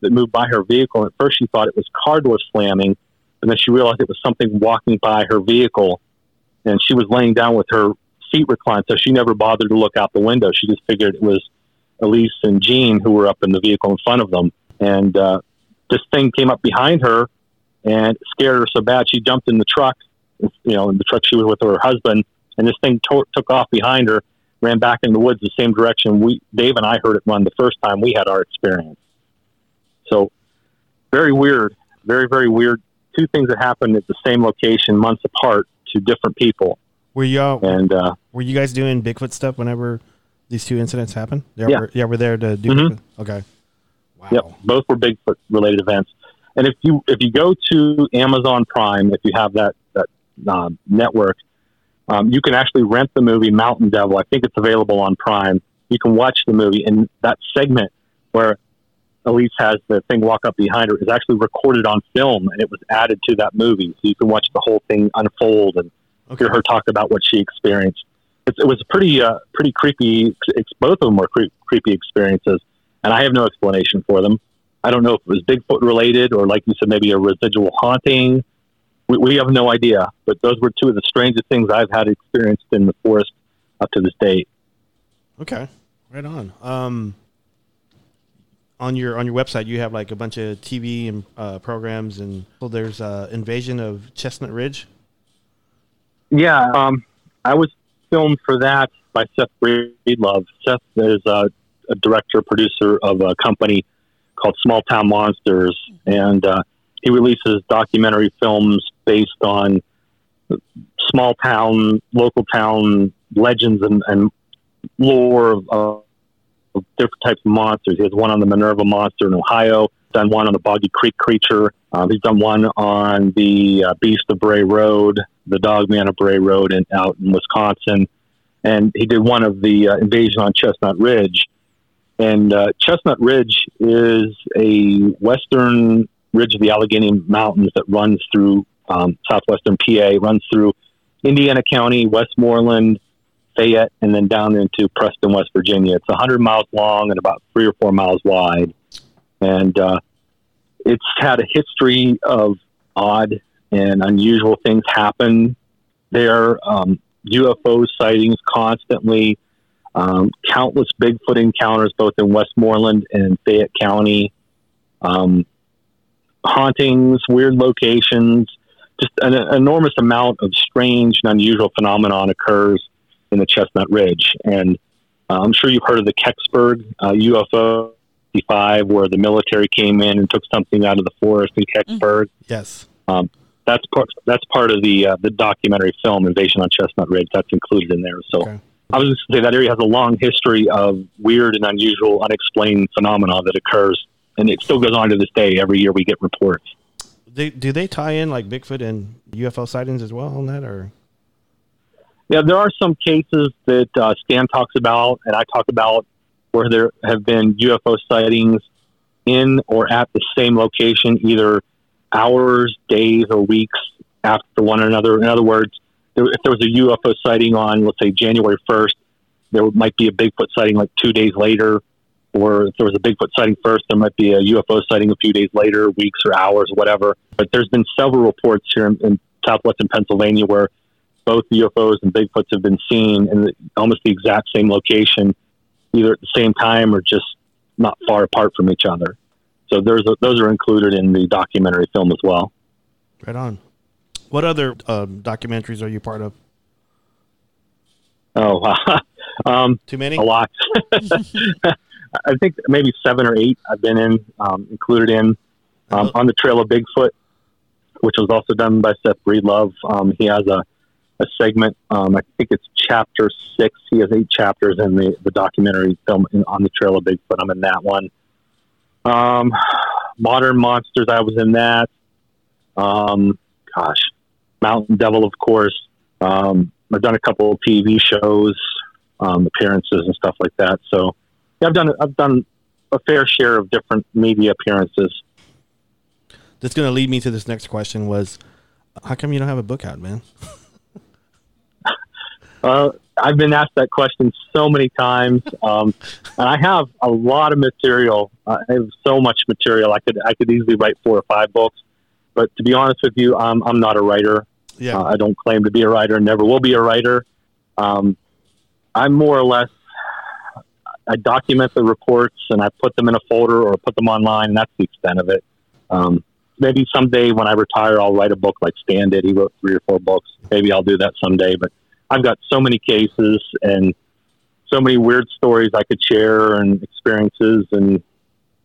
S4: that moved by her vehicle. And at first, she thought it was car doors slamming, and then she realized it was something walking by her vehicle. And she was laying down with her seat reclined, so she never bothered to look out the window. She just figured it was Elise and Jean, who were up in the vehicle in front of them. And uh, this thing came up behind her and scared her so bad she jumped in the truck. You know, in the truck she was with her husband, and this thing to- took off behind her, ran back in the woods the same direction we Dave and I heard it run the first time we had our experience. So, very weird, very very weird. Two things that happened at the same location months apart to different people.
S2: Were y'all
S4: and uh,
S2: were you guys doing Bigfoot stuff whenever these two incidents happened? Yeah,
S4: yeah,
S2: we're, yeah, we're there to do. Mm-hmm. Okay,
S4: wow. Yep, both were Bigfoot related events. And if you if you go to Amazon Prime, if you have that that uh, network, um, you can actually rent the movie Mountain Devil. I think it's available on Prime. You can watch the movie, and that segment where Elise has the thing walk up behind her is actually recorded on film, and it was added to that movie, so you can watch the whole thing unfold and okay. hear her talk about what she experienced it, it was pretty uh, pretty creepy. Both of them were cre- creepy experiences, and I have no explanation for them. I don't know if it was Bigfoot related or, like you said, maybe a residual haunting. We, we have no idea, but those were two of the strangest things I've had experienced in the forest up to this date.
S2: Okay, right on. Um, on your on your website, you have like a bunch of TV and uh, programs, and well, there's uh, Invasion of Chestnut Ridge.
S4: Yeah, um, I was filmed for that by Seth Breedlove. Seth is a, a director, producer of a company called Small Town Monsters, and uh, he releases documentary films based on small town, local town legends and, and lore of, of, different types of monsters. He has one on the Minerva monster in Ohio, done one on the Boggy Creek creature. Uh, he's done one on the uh, Beast of Bray Road, the Dogman of Bray Road, and out in Wisconsin. And he did one of the uh, invasion on Chestnut Ridge. And uh, Chestnut Ridge is a western ridge of the Allegheny Mountains that runs through um, southwestern PA, runs through Indiana County, Westmoreland, Fayette, and then down into Preston, West Virginia. It's 100 miles long and about three or four miles wide. And uh, it's had a history of odd and unusual things happen there. Um, UFO sightings constantly, um, countless Bigfoot encounters both in Westmoreland and Fayette County, um, hauntings, weird locations, just an, an, enormous amount of strange and unusual phenomenon occurs in the Chestnut Ridge. And uh, I'm sure you've heard of the Kecksburg uh, UFO 55, where the military came in and took something out of the forest in Kecksburg. Mm.
S2: Yes.
S4: Um, that's part. That's part of the uh, the documentary film Invasion on Chestnut Ridge. That's included in there. So okay. I was just to say that area has a long history of weird and unusual, unexplained phenomena that occurs, and it still goes on to this day. Every year we get reports.
S2: They, do they tie in like Bigfoot and UFO sightings as well on that, or?
S4: Yeah, there are some cases that uh, Stan talks about, and I talk about where there have been UFO sightings in or at the same location, either hours, days, or weeks after one another. In other words, if there was a UFO sighting on, let's say, January 1st, there might be a Bigfoot sighting like two days later. Or if there was a Bigfoot sighting first, there might be a UFO sighting a few days later, weeks or hours, whatever. But there's been several reports here in, in southwestern Pennsylvania where both UFOs and Bigfoots have been seen in the, almost the exact same location, either at the same time or just not far apart from each other. So there's a, those are included in the documentary film as well.
S2: Right on. What other um, documentaries are you part of?
S4: Oh, um,
S2: too many.
S4: A lot. I think maybe seven or eight I've been in, um, included in um, on the Trail of Bigfoot, which was also done by Seth Breedlove. Um, he has a, a segment. Um, I think it's chapter six. He has eight chapters in the, the documentary film in, on the Trail of Bigfoot. I'm in that one. Um, Modern Monsters, I was in that. Um, gosh, Mountain Devil, of course. Um, I've done a couple of TV shows, um, appearances and stuff like that. So yeah, I've done I've done a fair share of different media appearances.
S2: That's going to lead me to this next question: Was how come you don't have a book out, man?
S4: uh, I've been asked that question so many times, um, and I have a lot of material. I have so much material. I could I could easily write four or five books. But to be honest with you, I'm I'm not a writer. Yeah. Uh, I don't claim to be a writer. and Never will be a writer. Um, I'm more or less. I document the reports and I put them in a folder or put them online, and that's the extent of it. Um, maybe someday when I retire, I'll write a book like Stan did. He wrote three or four books. Maybe I'll do that someday. But I've got so many cases and so many weird stories I could share and experiences, and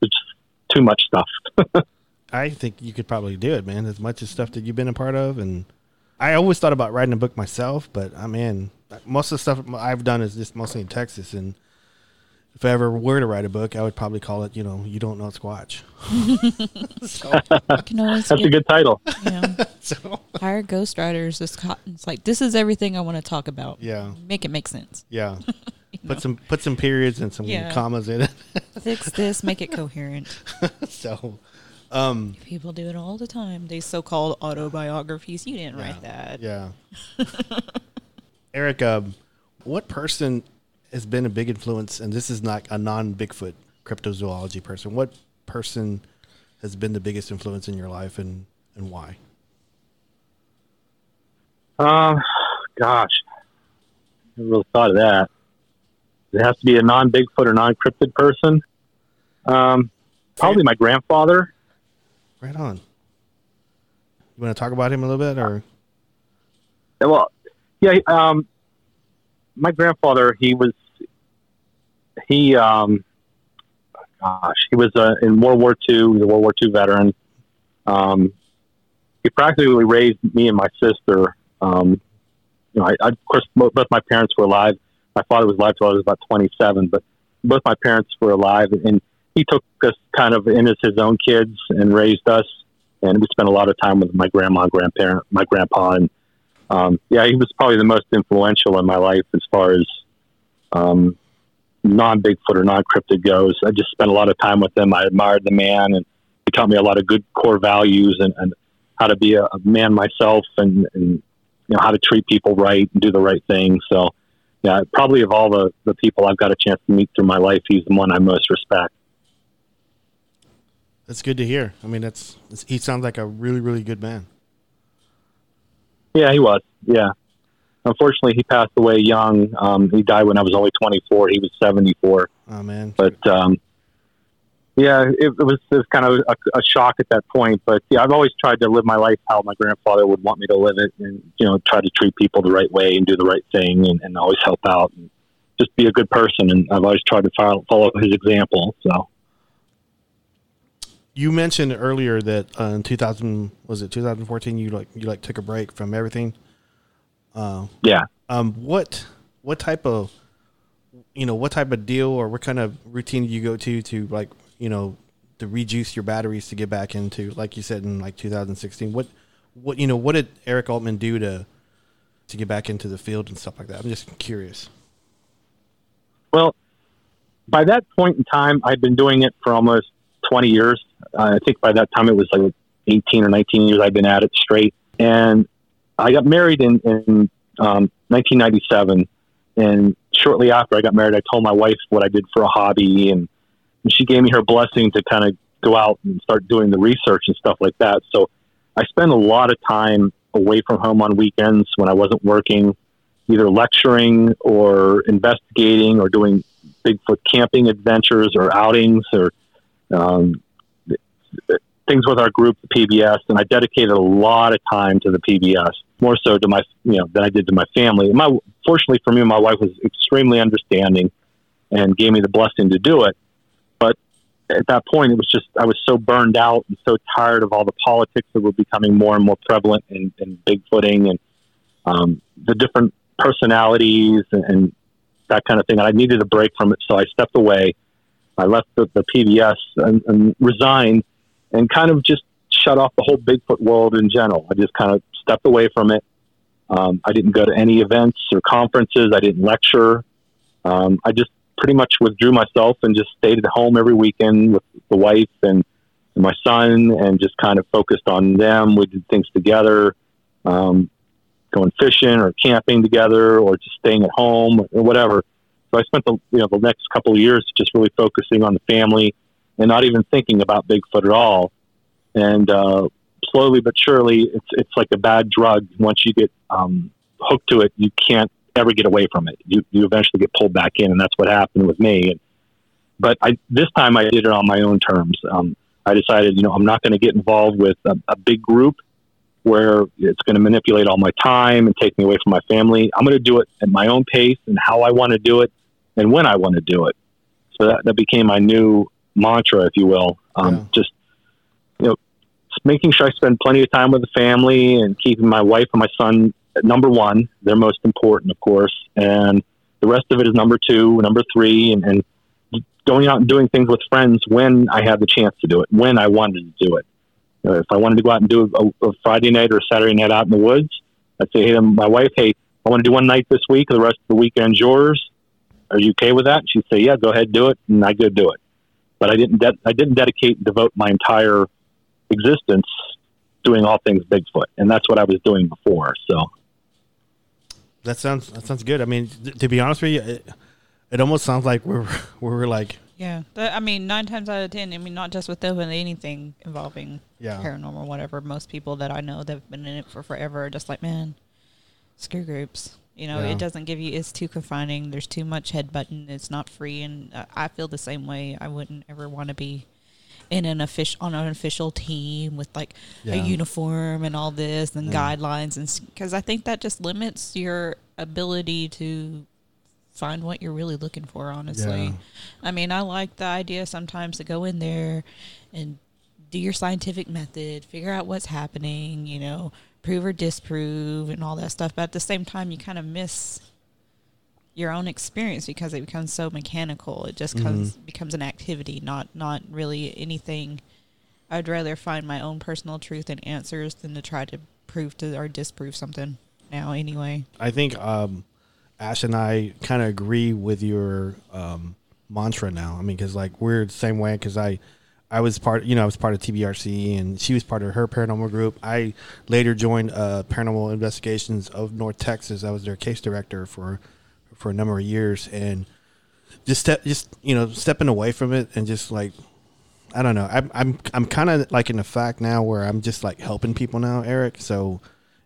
S4: it's too much stuff.
S2: I think you could probably do it, man. As much as stuff that you've been a part of, and I always thought about writing a book myself, but uh, I mean, most of the stuff I've done is just mostly in Texas, and if I ever were to write a book, I would probably call it, you know, you don't know Squatch.
S4: so, That's get, a good title.
S3: Yeah. so, hire ghostwriters. It's, it's like this is everything I want to talk about.
S2: Yeah,
S3: make it make sense.
S2: Yeah, put know? some put some periods and some yeah. commas in it.
S3: Fix this, make it coherent.
S2: so, um,
S3: people do it all the time. These so-called autobiographies. You didn't
S2: yeah,
S3: write that.
S2: Yeah. Eric, um, what person has been a big influence, and this is not a non Bigfoot cryptozoology person. What person has been the biggest influence in your life, and and why?
S4: Um, gosh, I never really thought of that. It has to be a non Bigfoot or non cryptid person. Um, probably my grandfather.
S2: Right on. You want to talk about him a little bit, or?
S4: Well, yeah. Um, my grandfather, he was he, um, gosh, he was uh, in World War II. He a World War II veteran. Um, he practically raised me and my sister. Um, you know, I, I, of course, both my parents were alive. My father was alive till I was about 27, but both my parents were alive, and he took us kind of in as his own kids and raised us. And we spent a lot of time with my grandma, and grandparent, my grandpa, and um, yeah, he was probably the most influential in my life as far as um, non Bigfoot or non cryptid goes. I just spent a lot of time with him. I admired the man, and he taught me a lot of good core values and, and how to be a, a man myself, and, and you know how to treat people right and do the right thing. So, yeah, probably of all the the people I've got a chance to meet through my life, he's the one I most respect.
S2: That's good to hear. I mean, that's, he sounds like a really, really good man.
S4: Yeah, he was. Yeah. unfortunately, he passed away young. Um, he died when I was only 24. He was 74.
S2: Oh man!
S4: But um, yeah, it, it, was, it was kind of a, a, shock at that point. But yeah, I've always tried to live my life how my grandfather would want me to live it, and you know, try to treat people the right way and do the right thing, and, and always help out and just be a good person. And I've always tried to follow, follow his example. So.
S2: You mentioned earlier that uh, in 2000 was it 2014 you like you like took a break from everything.
S4: Uh, yeah.
S2: Um. What what type of you know what type of deal or what kind of routine do you go to to like you know to rejuice your batteries to get back into like you said in like 2016 what what you know what did eric altman do to to get back into the field and stuff like that i'm just curious
S4: well by that point in time i'd been doing it for almost 20 years. Uh, i think by that time it was like 18 or 19 years i'd been at it straight. And i got married in, in um, 1997 and shortly after I got married, I told my wife what I did for a hobby, and, and she gave me her blessing to kind of go out and start doing the research and stuff like that. So I spent a lot of time away from home on weekends when I wasn't working, either lecturing or investigating or doing Bigfoot camping adventures or outings or um, things with our group, the PBS, and I dedicated a lot of time to the PBS, more so to my, you know, than I did to my family. And my, fortunately for me, my wife was extremely understanding and gave me the blessing to do it. But at that point, it was just I was so burned out and so tired of all the politics that were becoming more and more prevalent and, in bigfooting and um, the different personalities and, and that kind of thing. And I needed a break from it, so I stepped away. I left the, the PBS and, and resigned and kind of just shut off the whole Bigfoot world in general. I just kind of stepped away from it. Um, I didn't go to any events or conferences. I didn't lecture. Um, I just pretty much withdrew myself and just stayed at home every weekend with the wife and, my son and just kind of focused on them. We did things together, um, going fishing or camping together or just staying at home or whatever. So I spent the, you know, the next couple of years just really focusing on the family and not even thinking about Bigfoot at all. And uh, slowly but surely, it's it's like a bad drug. Once you get um, hooked to it, you can't ever get away from it. You you eventually get pulled back in, and that's what happened with me. And, but I this time I did it on my own terms. Um, I decided, you know, I'm not going to get involved with a, a big group where it's going to manipulate all my time and take me away from my family. I'm going to do it at my own pace and how I want to do it and when I want to do it. So that, that became my new mantra, if you will. Um, yeah. Just you know, making sure I spend plenty of time with the family and keeping my wife and my son number one. They're most important, of course, and the rest of it is number two, number three, and, and going out and doing things with friends when I had the chance to do it, when I wanted to do it. You know, if I wanted to go out and do a, a, Friday night or a Saturday night out in the woods, I'd say, hey, to my wife, hey, I want to do one night this week. The rest of the weekend's yours. Are you okay with that? She'd say, yeah, go ahead, do it, and I go do it but I didn't de- I didn't dedicate and devote my entire existence doing all things Bigfoot, and that's what I was doing before. So
S2: that sounds that sounds good. I mean, th- to be honest with you, it, it almost sounds like we're we're like
S3: yeah. I mean, nine times out of ten, I mean, not just with them, but anything involving
S2: yeah.
S3: paranormal, whatever. Most people that I know that've been in it for forever are just like, man, screw groups. You know, yeah. it doesn't give you. It's too confining. There's too much head button. It's not free, and I feel the same way. I wouldn't ever want to be in an official on an official team with like yeah. a uniform and all this and yeah. guidelines and because I think that just limits your ability to find what you're really looking for honestly. I mean I like the idea sometimes to go in there and do your scientific method figure out what's happening you know prove or disprove and all that stuff. But at the same time, you kind of miss your own experience because it becomes so mechanical. It just comes mm-hmm. becomes an activity, not not really anything. I'd rather find my own personal truth and answers than to try to prove to or disprove something. Now, anyway,
S2: I think um, Ash and I kind of agree with your um, mantra now. I mean, because like we're the same way. Because I I was part, you know, I was part of TBRC, and she was part of her paranormal group. I later joined uh, Paranormal Investigations of North Texas. I was their case director for for a number of years, and just step, just you know, stepping away from it and just like, I don't know. I'm I'm I'm kind of like in the fact now where I'm just like helping people now, Eric. So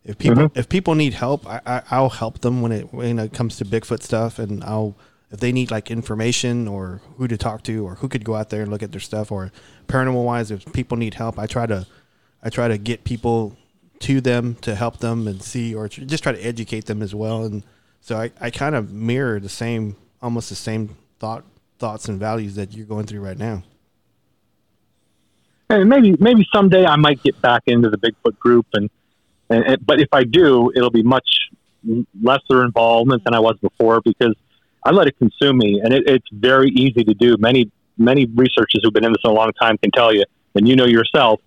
S2: if people mm-hmm. if people need help, I, I will help them when it when it comes to Bigfoot stuff, and I'll if they need like information or who to talk to or who could go out there and look at their stuff or paranormal wise, if people need help, I try to I try to get people to them to help them and see or just try to educate them as well. And so I, I kind of mirror the same almost the same thought thoughts and values that you're going through right now.
S4: And maybe maybe someday I might get back into the Bigfoot group and, and, and but if I do, it'll be much lesser involvement than I was before because I let it consume me, and it, it's very easy to do. Many many researchers who've been in this a long time can tell you, and you know yourself,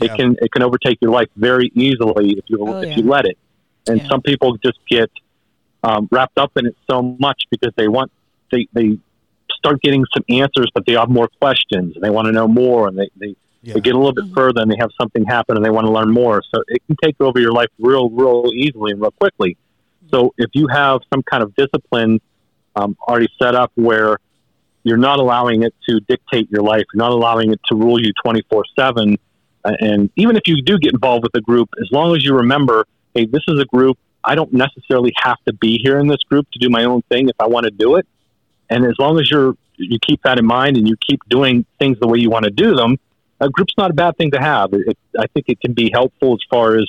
S4: it yeah. can it can overtake your life very easily if you oh, if yeah. you let it. And yeah. some people just get um, wrapped up in it so much because they want they they start getting some answers, but they have more questions and they want to know more, and they they, they get a little bit mm-hmm. further and they have something happen and they want to learn more. So it can take over your life real real easily and real quickly. So if you have some kind of discipline um, already set up where you're not allowing it to dictate your life, you're not allowing it to rule you 24 7 and even if you do get involved with a group, as long as you remember, hey, this is a group. I don't necessarily have to be here in this group to do my own thing if I want to do it. And as long as you're you keep that in mind and you keep doing things the way you want to do them, a group's not a bad thing to have. It, I think it can be helpful as far as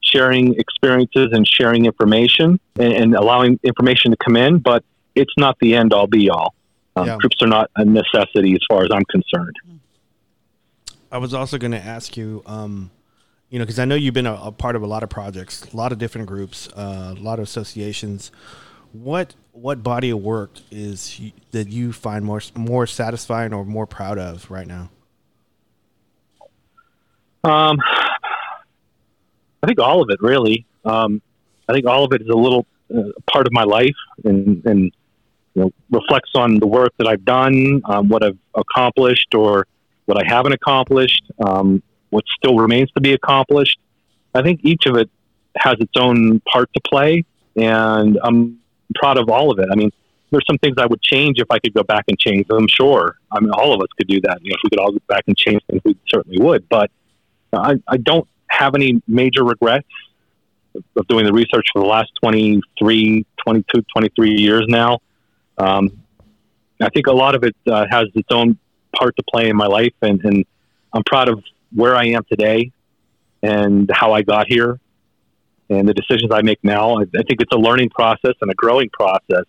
S4: sharing experiences and sharing information and, and, allowing information to come in, but it's not the end all be all. Um, yeah. Groups are not a necessity as far as I'm concerned.
S2: I was also going to ask you, um, you know, because I know you've been a, a, part of a lot of projects, a lot of different groups, uh, a lot of associations. What what body of work is that you find more more satisfying or more proud of right now?
S4: Um, I think all of it really. Um, I think all of it is a little uh, part of my life and, and you know, reflects on the work that I've done, um, what I've accomplished, or what I haven't accomplished, um, what still remains to be accomplished. I think each of it has its own part to play, and I'm proud of all of it. I mean, there's some things I would change if I could go back and change them. Sure, I mean, all of us could do that. You know, if we could all go back and change things, we certainly would. But I, I don't have any major regrets of doing the research for the last 23, 22, 23 years now. Um, I think a lot of it uh, has its own part to play in my life, and, and I'm proud of where I am today and how I got here and the decisions I make now. I, I think it's a learning process and a growing process.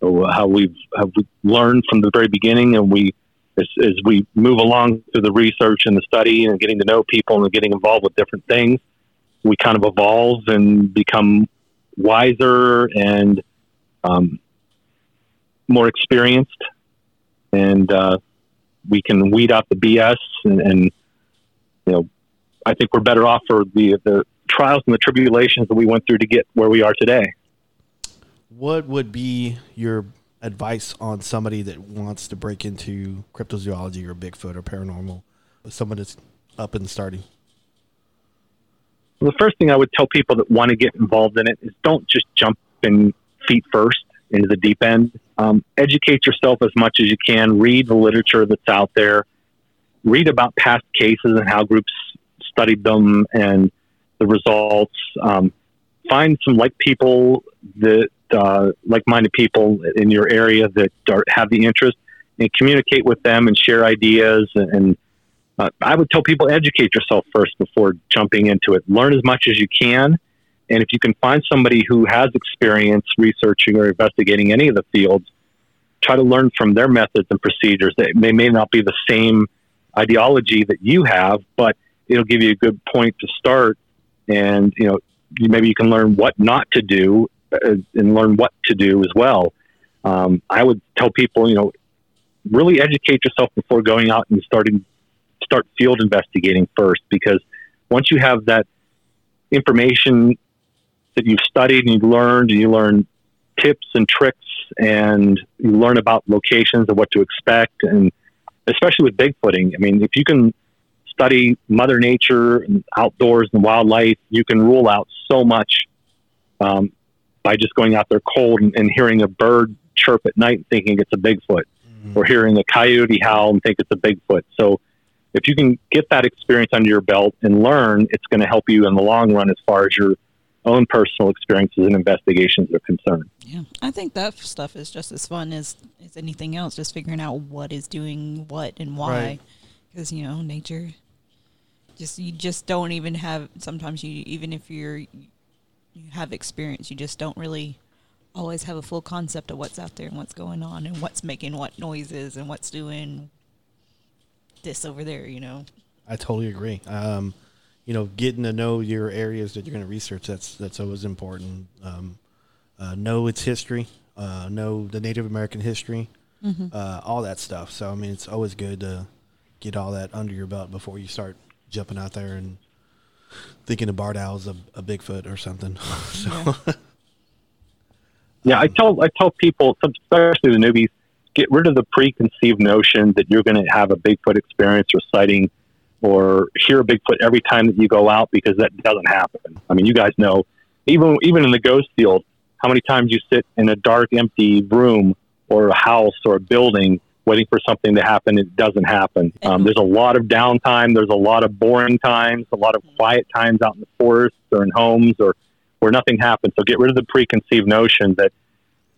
S4: So how we've have we learned from the very beginning, and we as, as we move along through the research and the study and getting to know people and getting involved with different things, we kind of evolve and become wiser and um, more experienced. And uh, we can weed out the BS and, and you know, I think we're better off for the the trials and the tribulations that we went through to get where we are today.
S2: What would be your advice on somebody that wants to break into cryptozoology or Bigfoot or paranormal? Someone that's up and starting.
S4: Well, the first thing I would tell people that want to get involved in it is don't just jump in feet first into the deep end. Um, educate yourself as much as you can. Read the literature that's out there. Read about past cases and how groups studied them and the results. Um, find some like people that uh, like-minded people in your area that are, have the interest, and communicate with them and share ideas. And, and uh, I would tell people educate yourself first before jumping into it. Learn as much as you can and if you can find somebody who has experience researching or investigating any of the fields, try to learn from their methods and procedures. They, may not be the same ideology that you have, but it'll give you a good point to start. And, you know, maybe you can learn what not to do uh, and learn what to do as well. Um, I would tell people, you know, really educate yourself before going out and starting start field investigating first, because once you have that information that you've studied and you've learned, and you learn tips and tricks, and you learn about locations and what to expect, and especially with bigfooting. I mean, if you can study Mother Nature and outdoors and wildlife, you can rule out so much um, by just going out there cold and, and, hearing a bird chirp at night and thinking it's a Bigfoot, mm-hmm. or hearing a coyote howl and think it's a Bigfoot. So if you can get that experience under your belt and learn, it's going to help you in the long run as far as your own personal experiences and investigations are concerned.
S3: Yeah, I think that stuff is just as fun as, as anything else, just figuring out what is doing what and why. Because, right. you know, nature, just you just don't even have, sometimes you, even if you're, you have experience, you just don't really always have a full concept of what's out there and what's going on and what's making what noises and what's doing this over there, you know.
S2: I totally agree. Um, you know, getting to know your areas that you're going to research that's that's always important. Um, uh, know its history, uh, know the Native American history, mm-hmm. uh, all that stuff. So I mean, it's always good to get all that under your belt before you start jumping out there and thinking a barred owl's a, a Bigfoot or something. so.
S4: Yeah. yeah, I tell I tell people, especially the newbies, get rid of the preconceived notion that you're going to have a Bigfoot experience or sighting or hear a Bigfoot every time that you go out because that doesn't happen. I mean, you guys know, even even in the ghost field, how many times you sit in a dark, empty room or a house or a building waiting for something to happen, it doesn't happen. Um, there's a lot of downtime. There's a lot of boring times, a lot of quiet times out in the forest or in homes or where nothing happens. So get rid of the preconceived notion that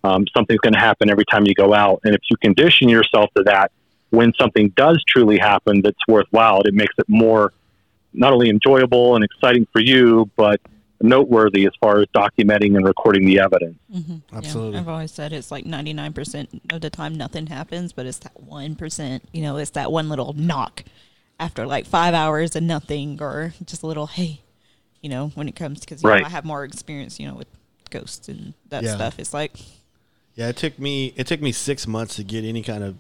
S4: um, something's going to happen every time you go out. And if you condition yourself to that, when something does truly happen that's worthwhile, it makes it more not only enjoyable and exciting for you, but noteworthy as far as documenting and recording the evidence.
S2: Mm-hmm. Absolutely.
S3: Yeah, I've always said it's like 99% of the time nothing happens, but it's that 1%, you know, it's that one little knock after like five hours and nothing, or just a little, hey, you know, when it comes, because right. Know, I have more experience, you know, with ghosts and that yeah. stuff. It's like,
S2: yeah, it took me it took me six months to get any kind of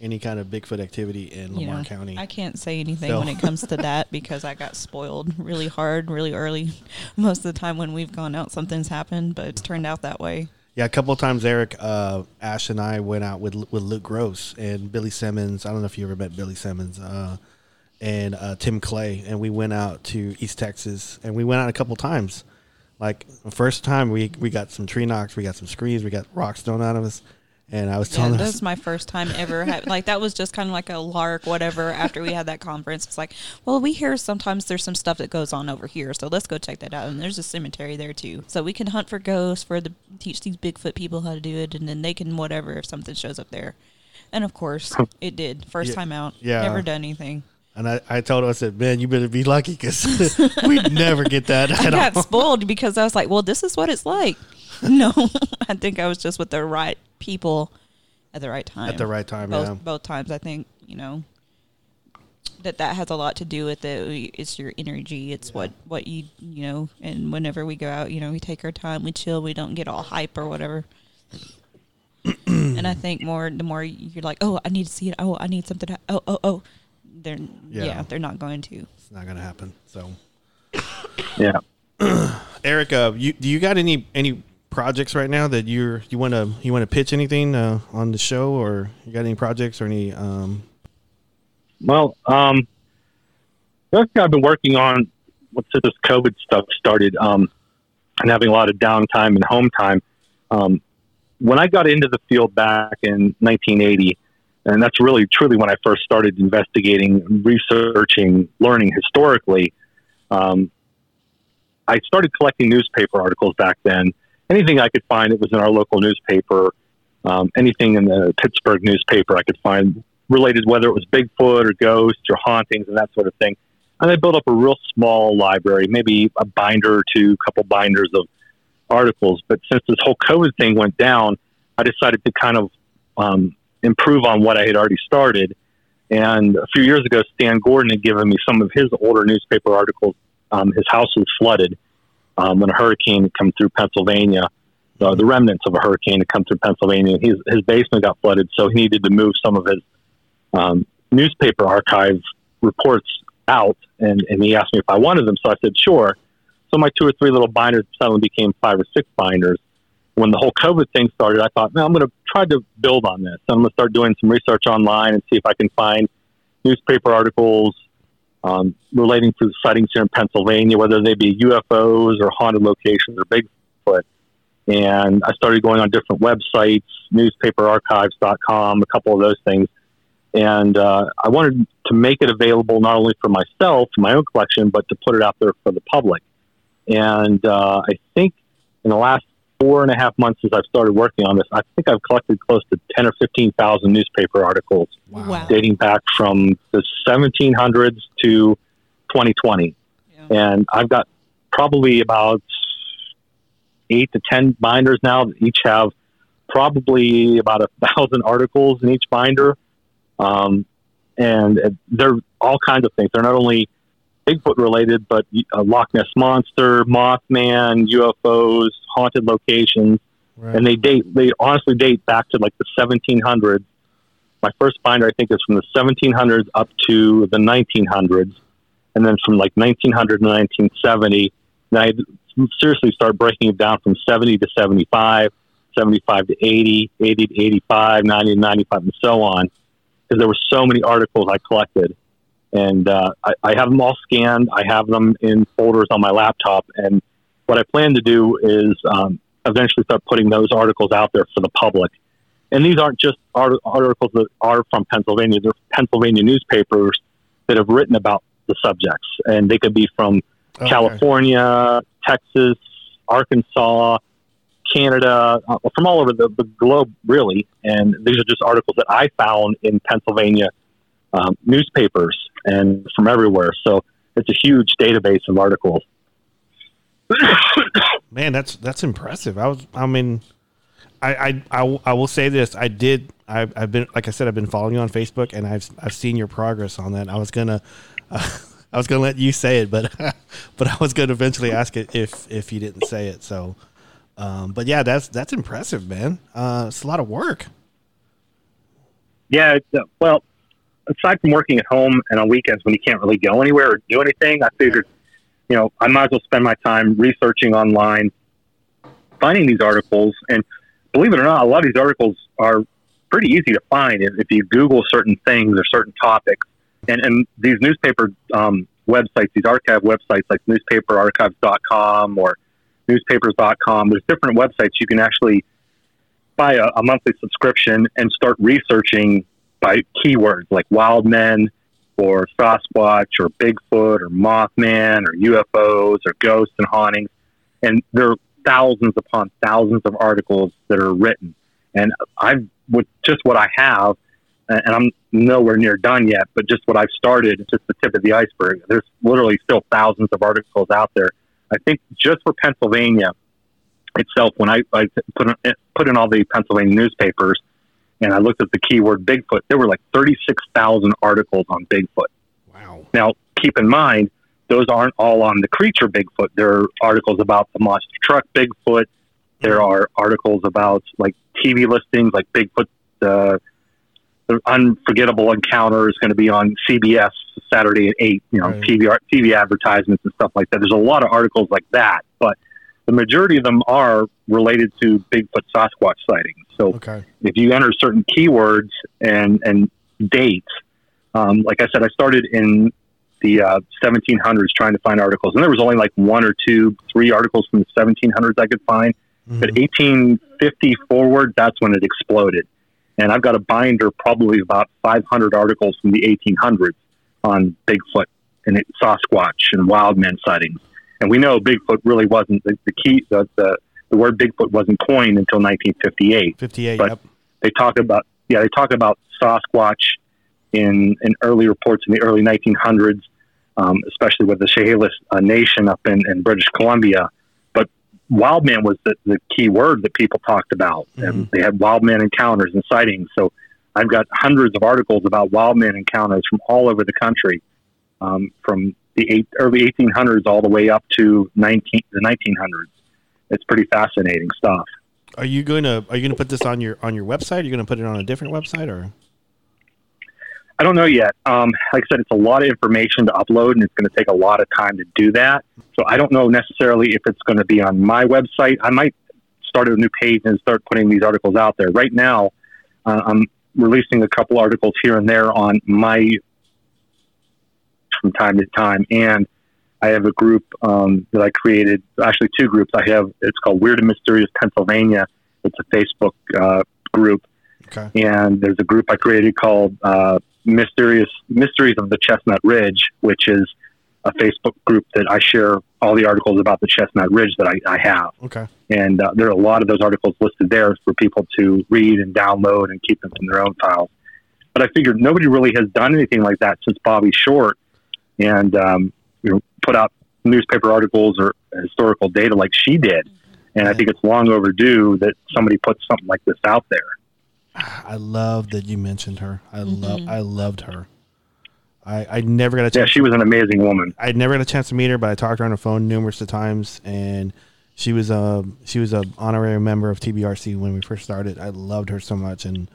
S2: any kind of Bigfoot activity in Lamar
S3: know,
S2: County.
S3: I can't say anything so. when it comes to that because I got spoiled really hard, really early. Most of the time when we've gone out, something's happened, but it's turned out that way.
S2: Yeah, a couple of times, Eric, uh, Ash, and I went out with with Luke Gross and Billy Simmons. I don't know if you ever met Billy Simmons uh, and uh, Tim Clay, and we went out to East Texas, and we went out a couple times. Like the first time, we we got some tree knocks, we got some screes, we got rocks thrown out of us and I was telling
S3: yeah, that was my first time ever. Have, like that was just kind of like a lark, whatever. After we had that conference, it's like, well, we hear sometimes there's some stuff that goes on over here, so let's go check that out. And there's a cemetery there too, so we can hunt for ghosts for the teach these Bigfoot people how to do it, and then they can whatever if something shows up there. And of course, it did. First
S2: yeah,
S3: time out.
S2: Yeah.
S3: Never done anything.
S2: And I, I told her, I said, man, you better be lucky because we'd never get that.
S3: I got all. spoiled because I was like, well, this is what it's like. No, I think I was just with the right people at the right time.
S2: At the right time,
S3: both,
S2: yeah.
S3: Both times, I think you know that that has a lot to do with it. It's your energy. It's yeah. what what you you know. And whenever we go out, you know, we take our time, we chill, we don't get all hype or whatever. and I think more the more you're like, oh, I need to see it. Oh, I need something. To, oh, oh, oh. They're yeah. yeah, they're not going to.
S2: It's not going to happen. So.
S4: yeah.
S2: Erica, you do you got any any projects right now that you're you want to you want to pitch anything uh, on the show, or you got any projects or any? Um...
S4: Well, um, thing I've been working on since this COVID stuff started, um, and having a lot of downtime and home time. Um, when I got into the field back in 1980, and that's really truly when I first started investigating, researching, learning historically. Um, I started collecting newspaper articles back then, anything I could find that was in our local newspaper, um, anything in the Pittsburgh newspaper I could find related, whether it was Bigfoot or ghosts or hauntings and that sort of thing. And I built up a real small library, maybe a binder or two, a couple binders of articles. But since this whole COVID thing went down, I decided to kind of um, improve on what I had already started. And a few years ago, Stan Gordon had given me some of his older newspaper articles. Um, his house was flooded, um, when a hurricane had come through Pennsylvania, uh, the remnants of a hurricane had come through Pennsylvania. His, his basement got flooded, so he needed to move some of his um, newspaper archive reports out, and, and he asked me if I wanted them. So I said, sure. So my two or three little binders suddenly became five or six binders. When the whole COVID thing started, I thought, man, I'm going to try to build on this. I'm going to start doing some research online and see if I can find newspaper articles, um, relating to sightings here in Pennsylvania, whether they be UFOs or haunted locations or Bigfoot. And I started going on different websites, newspaperarchives.com, a couple of those things. And uh, I wanted to make it available not only for myself, my own collection, but to put it out there for the public. And uh, I think in the last four and a half months since I've started working on this, I think I've collected close to 10 or 15,000 newspaper articles
S3: Wow.
S4: dating back from the 1700s to 2020.
S3: Yeah.
S4: And I've got probably about eight to 10 binders now that each have probably about a thousand articles in each binder. Um, and uh, they're all kinds of things. They're not only Bigfoot related, but uh, Loch Ness Monster, Mothman, UFOs, haunted locations.
S2: Right.
S4: and they date they honestly date back to like the 1700s my first binder i think is from the 1700s up to the 1900s and then from like 1900 to 1970 And i seriously start breaking it down from 70 to 75 75 to 80 80 to 85 90 to 95 and so on. Because there were so many articles i collected and uh, I, I have them all scanned i have them in folders on my laptop and what i plan to do is um, eventually start putting those articles out there for the public. And these aren't just art- articles that are from Pennsylvania. They're Pennsylvania newspapers that have written about the subjects. And they could be from
S2: Okay.
S4: California, Texas, Arkansas, Canada, uh, from all over the, the globe, really. And these are just articles that I found in Pennsylvania um, newspapers and from everywhere. So it's a huge database of articles.
S2: Man, that's that's impressive. I was, I mean, I, I, I, will- I will say this. I did. I've, I've been, like I said, I've been following you on Facebook, and I've, I've seen your progress on that. I was gonna, uh, I was gonna let you say it, but, but I was gonna eventually ask it if, if you didn't say it. So, um, but yeah, that's that's impressive, man. Uh, it's a lot of work.
S4: Yeah, it's, uh, well, aside from working at home and on weekends when you can't really go anywhere or do anything, I figured, you know, I might as well spend my time researching online, finding these articles. And believe it or not, a lot of these articles are pretty easy to find if you Google certain things or certain topics. And, and these newspaper um, websites, these archive websites like newspaperarchives.com or newspapers.com, there's different websites you can actually buy a, a monthly subscription and start researching by keywords like wild men or Sasquatch or Bigfoot or Mothman or UFOs or ghosts and hauntings. And there are thousands upon thousands of articles that are written. And I've, with just what I have, and I'm nowhere near done yet, but just what I've started, it's just the tip of the iceberg. There's literally still thousands of articles out there. I think just for Pennsylvania itself, when I, I put, in, put in all the Pennsylvania newspapers and I looked at the keyword Bigfoot, there were like 36,000 articles on Bigfoot.
S2: Wow.
S4: Now, keep in mind, those aren't all on the creature Bigfoot. There are articles about the monster truck Bigfoot. There are articles about like TV listings, like Bigfoot, uh, the unforgettable encounter is going to be on CBS Saturday at eight. You know,
S2: Right.
S4: TV TV advertisements and stuff like that. There's a lot of articles like that, the majority of them are related to Bigfoot Sasquatch sightings. So
S2: Okay.
S4: if you enter certain keywords and and dates, um, like I said, I started in the uh, 1700s trying to find articles, and there was only like one or two, three articles from the 1700s I could find. But
S2: Mhm.
S4: 1850 forward, that's when it exploded. And I've got a binder, probably about 500 articles from the 1800s on Bigfoot and it, Sasquatch and wild man sightings. And we know Bigfoot really wasn't the, the key. The, the the word Bigfoot wasn't coined until 1958
S2: 58.
S4: but-
S2: Yep.
S4: they talk about yeah they talk about Sasquatch in in early reports in the early 1900s, um, especially with the Chehalis uh, Nation up in, in British Columbia. But wildman was the, the key word that people talked about, and they had wildman encounters and sightings. So I've got hundreds of articles about wildman encounters from all over the country, um, from the eight, early 1800s all the way up to 19 the 1900s. It's pretty fascinating stuff.
S2: Are you going to are you going to put this on your on your website? Are you going to put it on a different website or?
S4: I don't know yet. Um, like I said, it's a lot of information to upload, and it's going to take a lot of time to do that. So I don't know necessarily if it's going to be on my website. I might start a new page and start putting these articles out there. Right now, uh, I'm releasing a couple articles here and there on my from time to time, and I have a group um, that I created. Actually, two groups. I have. It's called Weird and Mysterious Pennsylvania. It's a Facebook uh, group
S2: Okay.
S4: and there's a group I created called uh, Mysterious Mysteries of the Chestnut Ridge, which is a Facebook group that I share all the articles about the Chestnut Ridge that I, I have.
S2: Okay.
S4: And uh, there are a lot of those articles listed there for people to read and download and keep them in their own files. But I figured nobody really has done anything like that since Bobbie Short and um, you know, put out newspaper articles or historical data like she did. And I think it's long overdue that somebody puts something like this out there.
S2: I love that you mentioned her. I love I loved her. I, I never got a chance.
S4: Yeah, she was an amazing woman.
S2: I never got a chance to meet her, but I talked to her on the phone numerous of times, and she was a she was a honorary member of TBRC when we first started. I loved her so much, and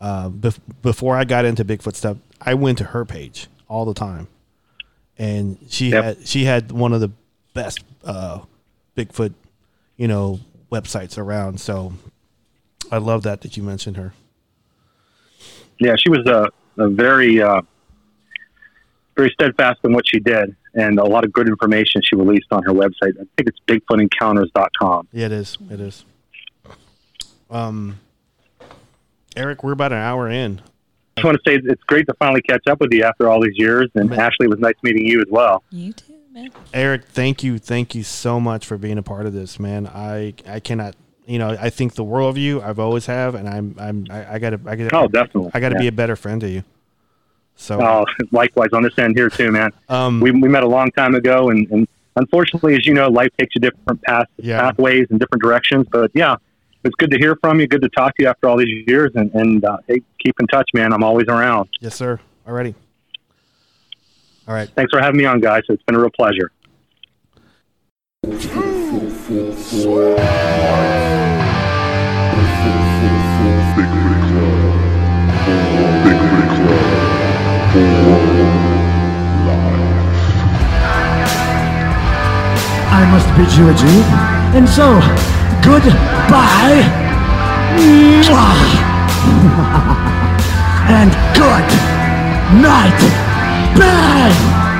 S2: uh, bef- before I got into Bigfoot stuff, I went to her page all the time, and she
S4: Yep.
S2: had she had one of the best uh, Bigfoot, you know, websites around. So I love that that you mentioned her.
S4: Yeah, she was a, a very, uh, very steadfast in what she did and a lot of good information she released on her website. I think it's bigfootencounters.com.
S2: Yeah, it is. It is. Um, Eric, we're about an hour in.
S4: I just want to say it's great to finally catch up with you after all these years. And
S2: Man.
S4: Ashley, it was nice meeting you as well.
S3: You too, man.
S2: Eric, thank you, thank you so much for being a part of this, man. I I cannot, you know, I think the world of you. I've always have, and I'm I'm I, I gotta I gotta
S4: Oh, definitely.
S2: I gotta be a better friend to you. So
S4: Oh, likewise on this end here too, man.
S2: um,
S4: We, we met a long time ago, and, and unfortunately, as you know, life takes you different paths,
S2: Yeah.
S4: pathways and different directions. But yeah, it's good to hear from you. Good to talk to you after all these years, and, and uh, hey, keep in touch, man. I'm always around.
S2: yes, sir. Alrighty. All right.
S4: Thanks for having me on, guys. It's been a real pleasure.
S5: Bigfoot Club. Bigfoot Club.
S6: I must bid you adieu. And so, goodbye. And good night. Bang!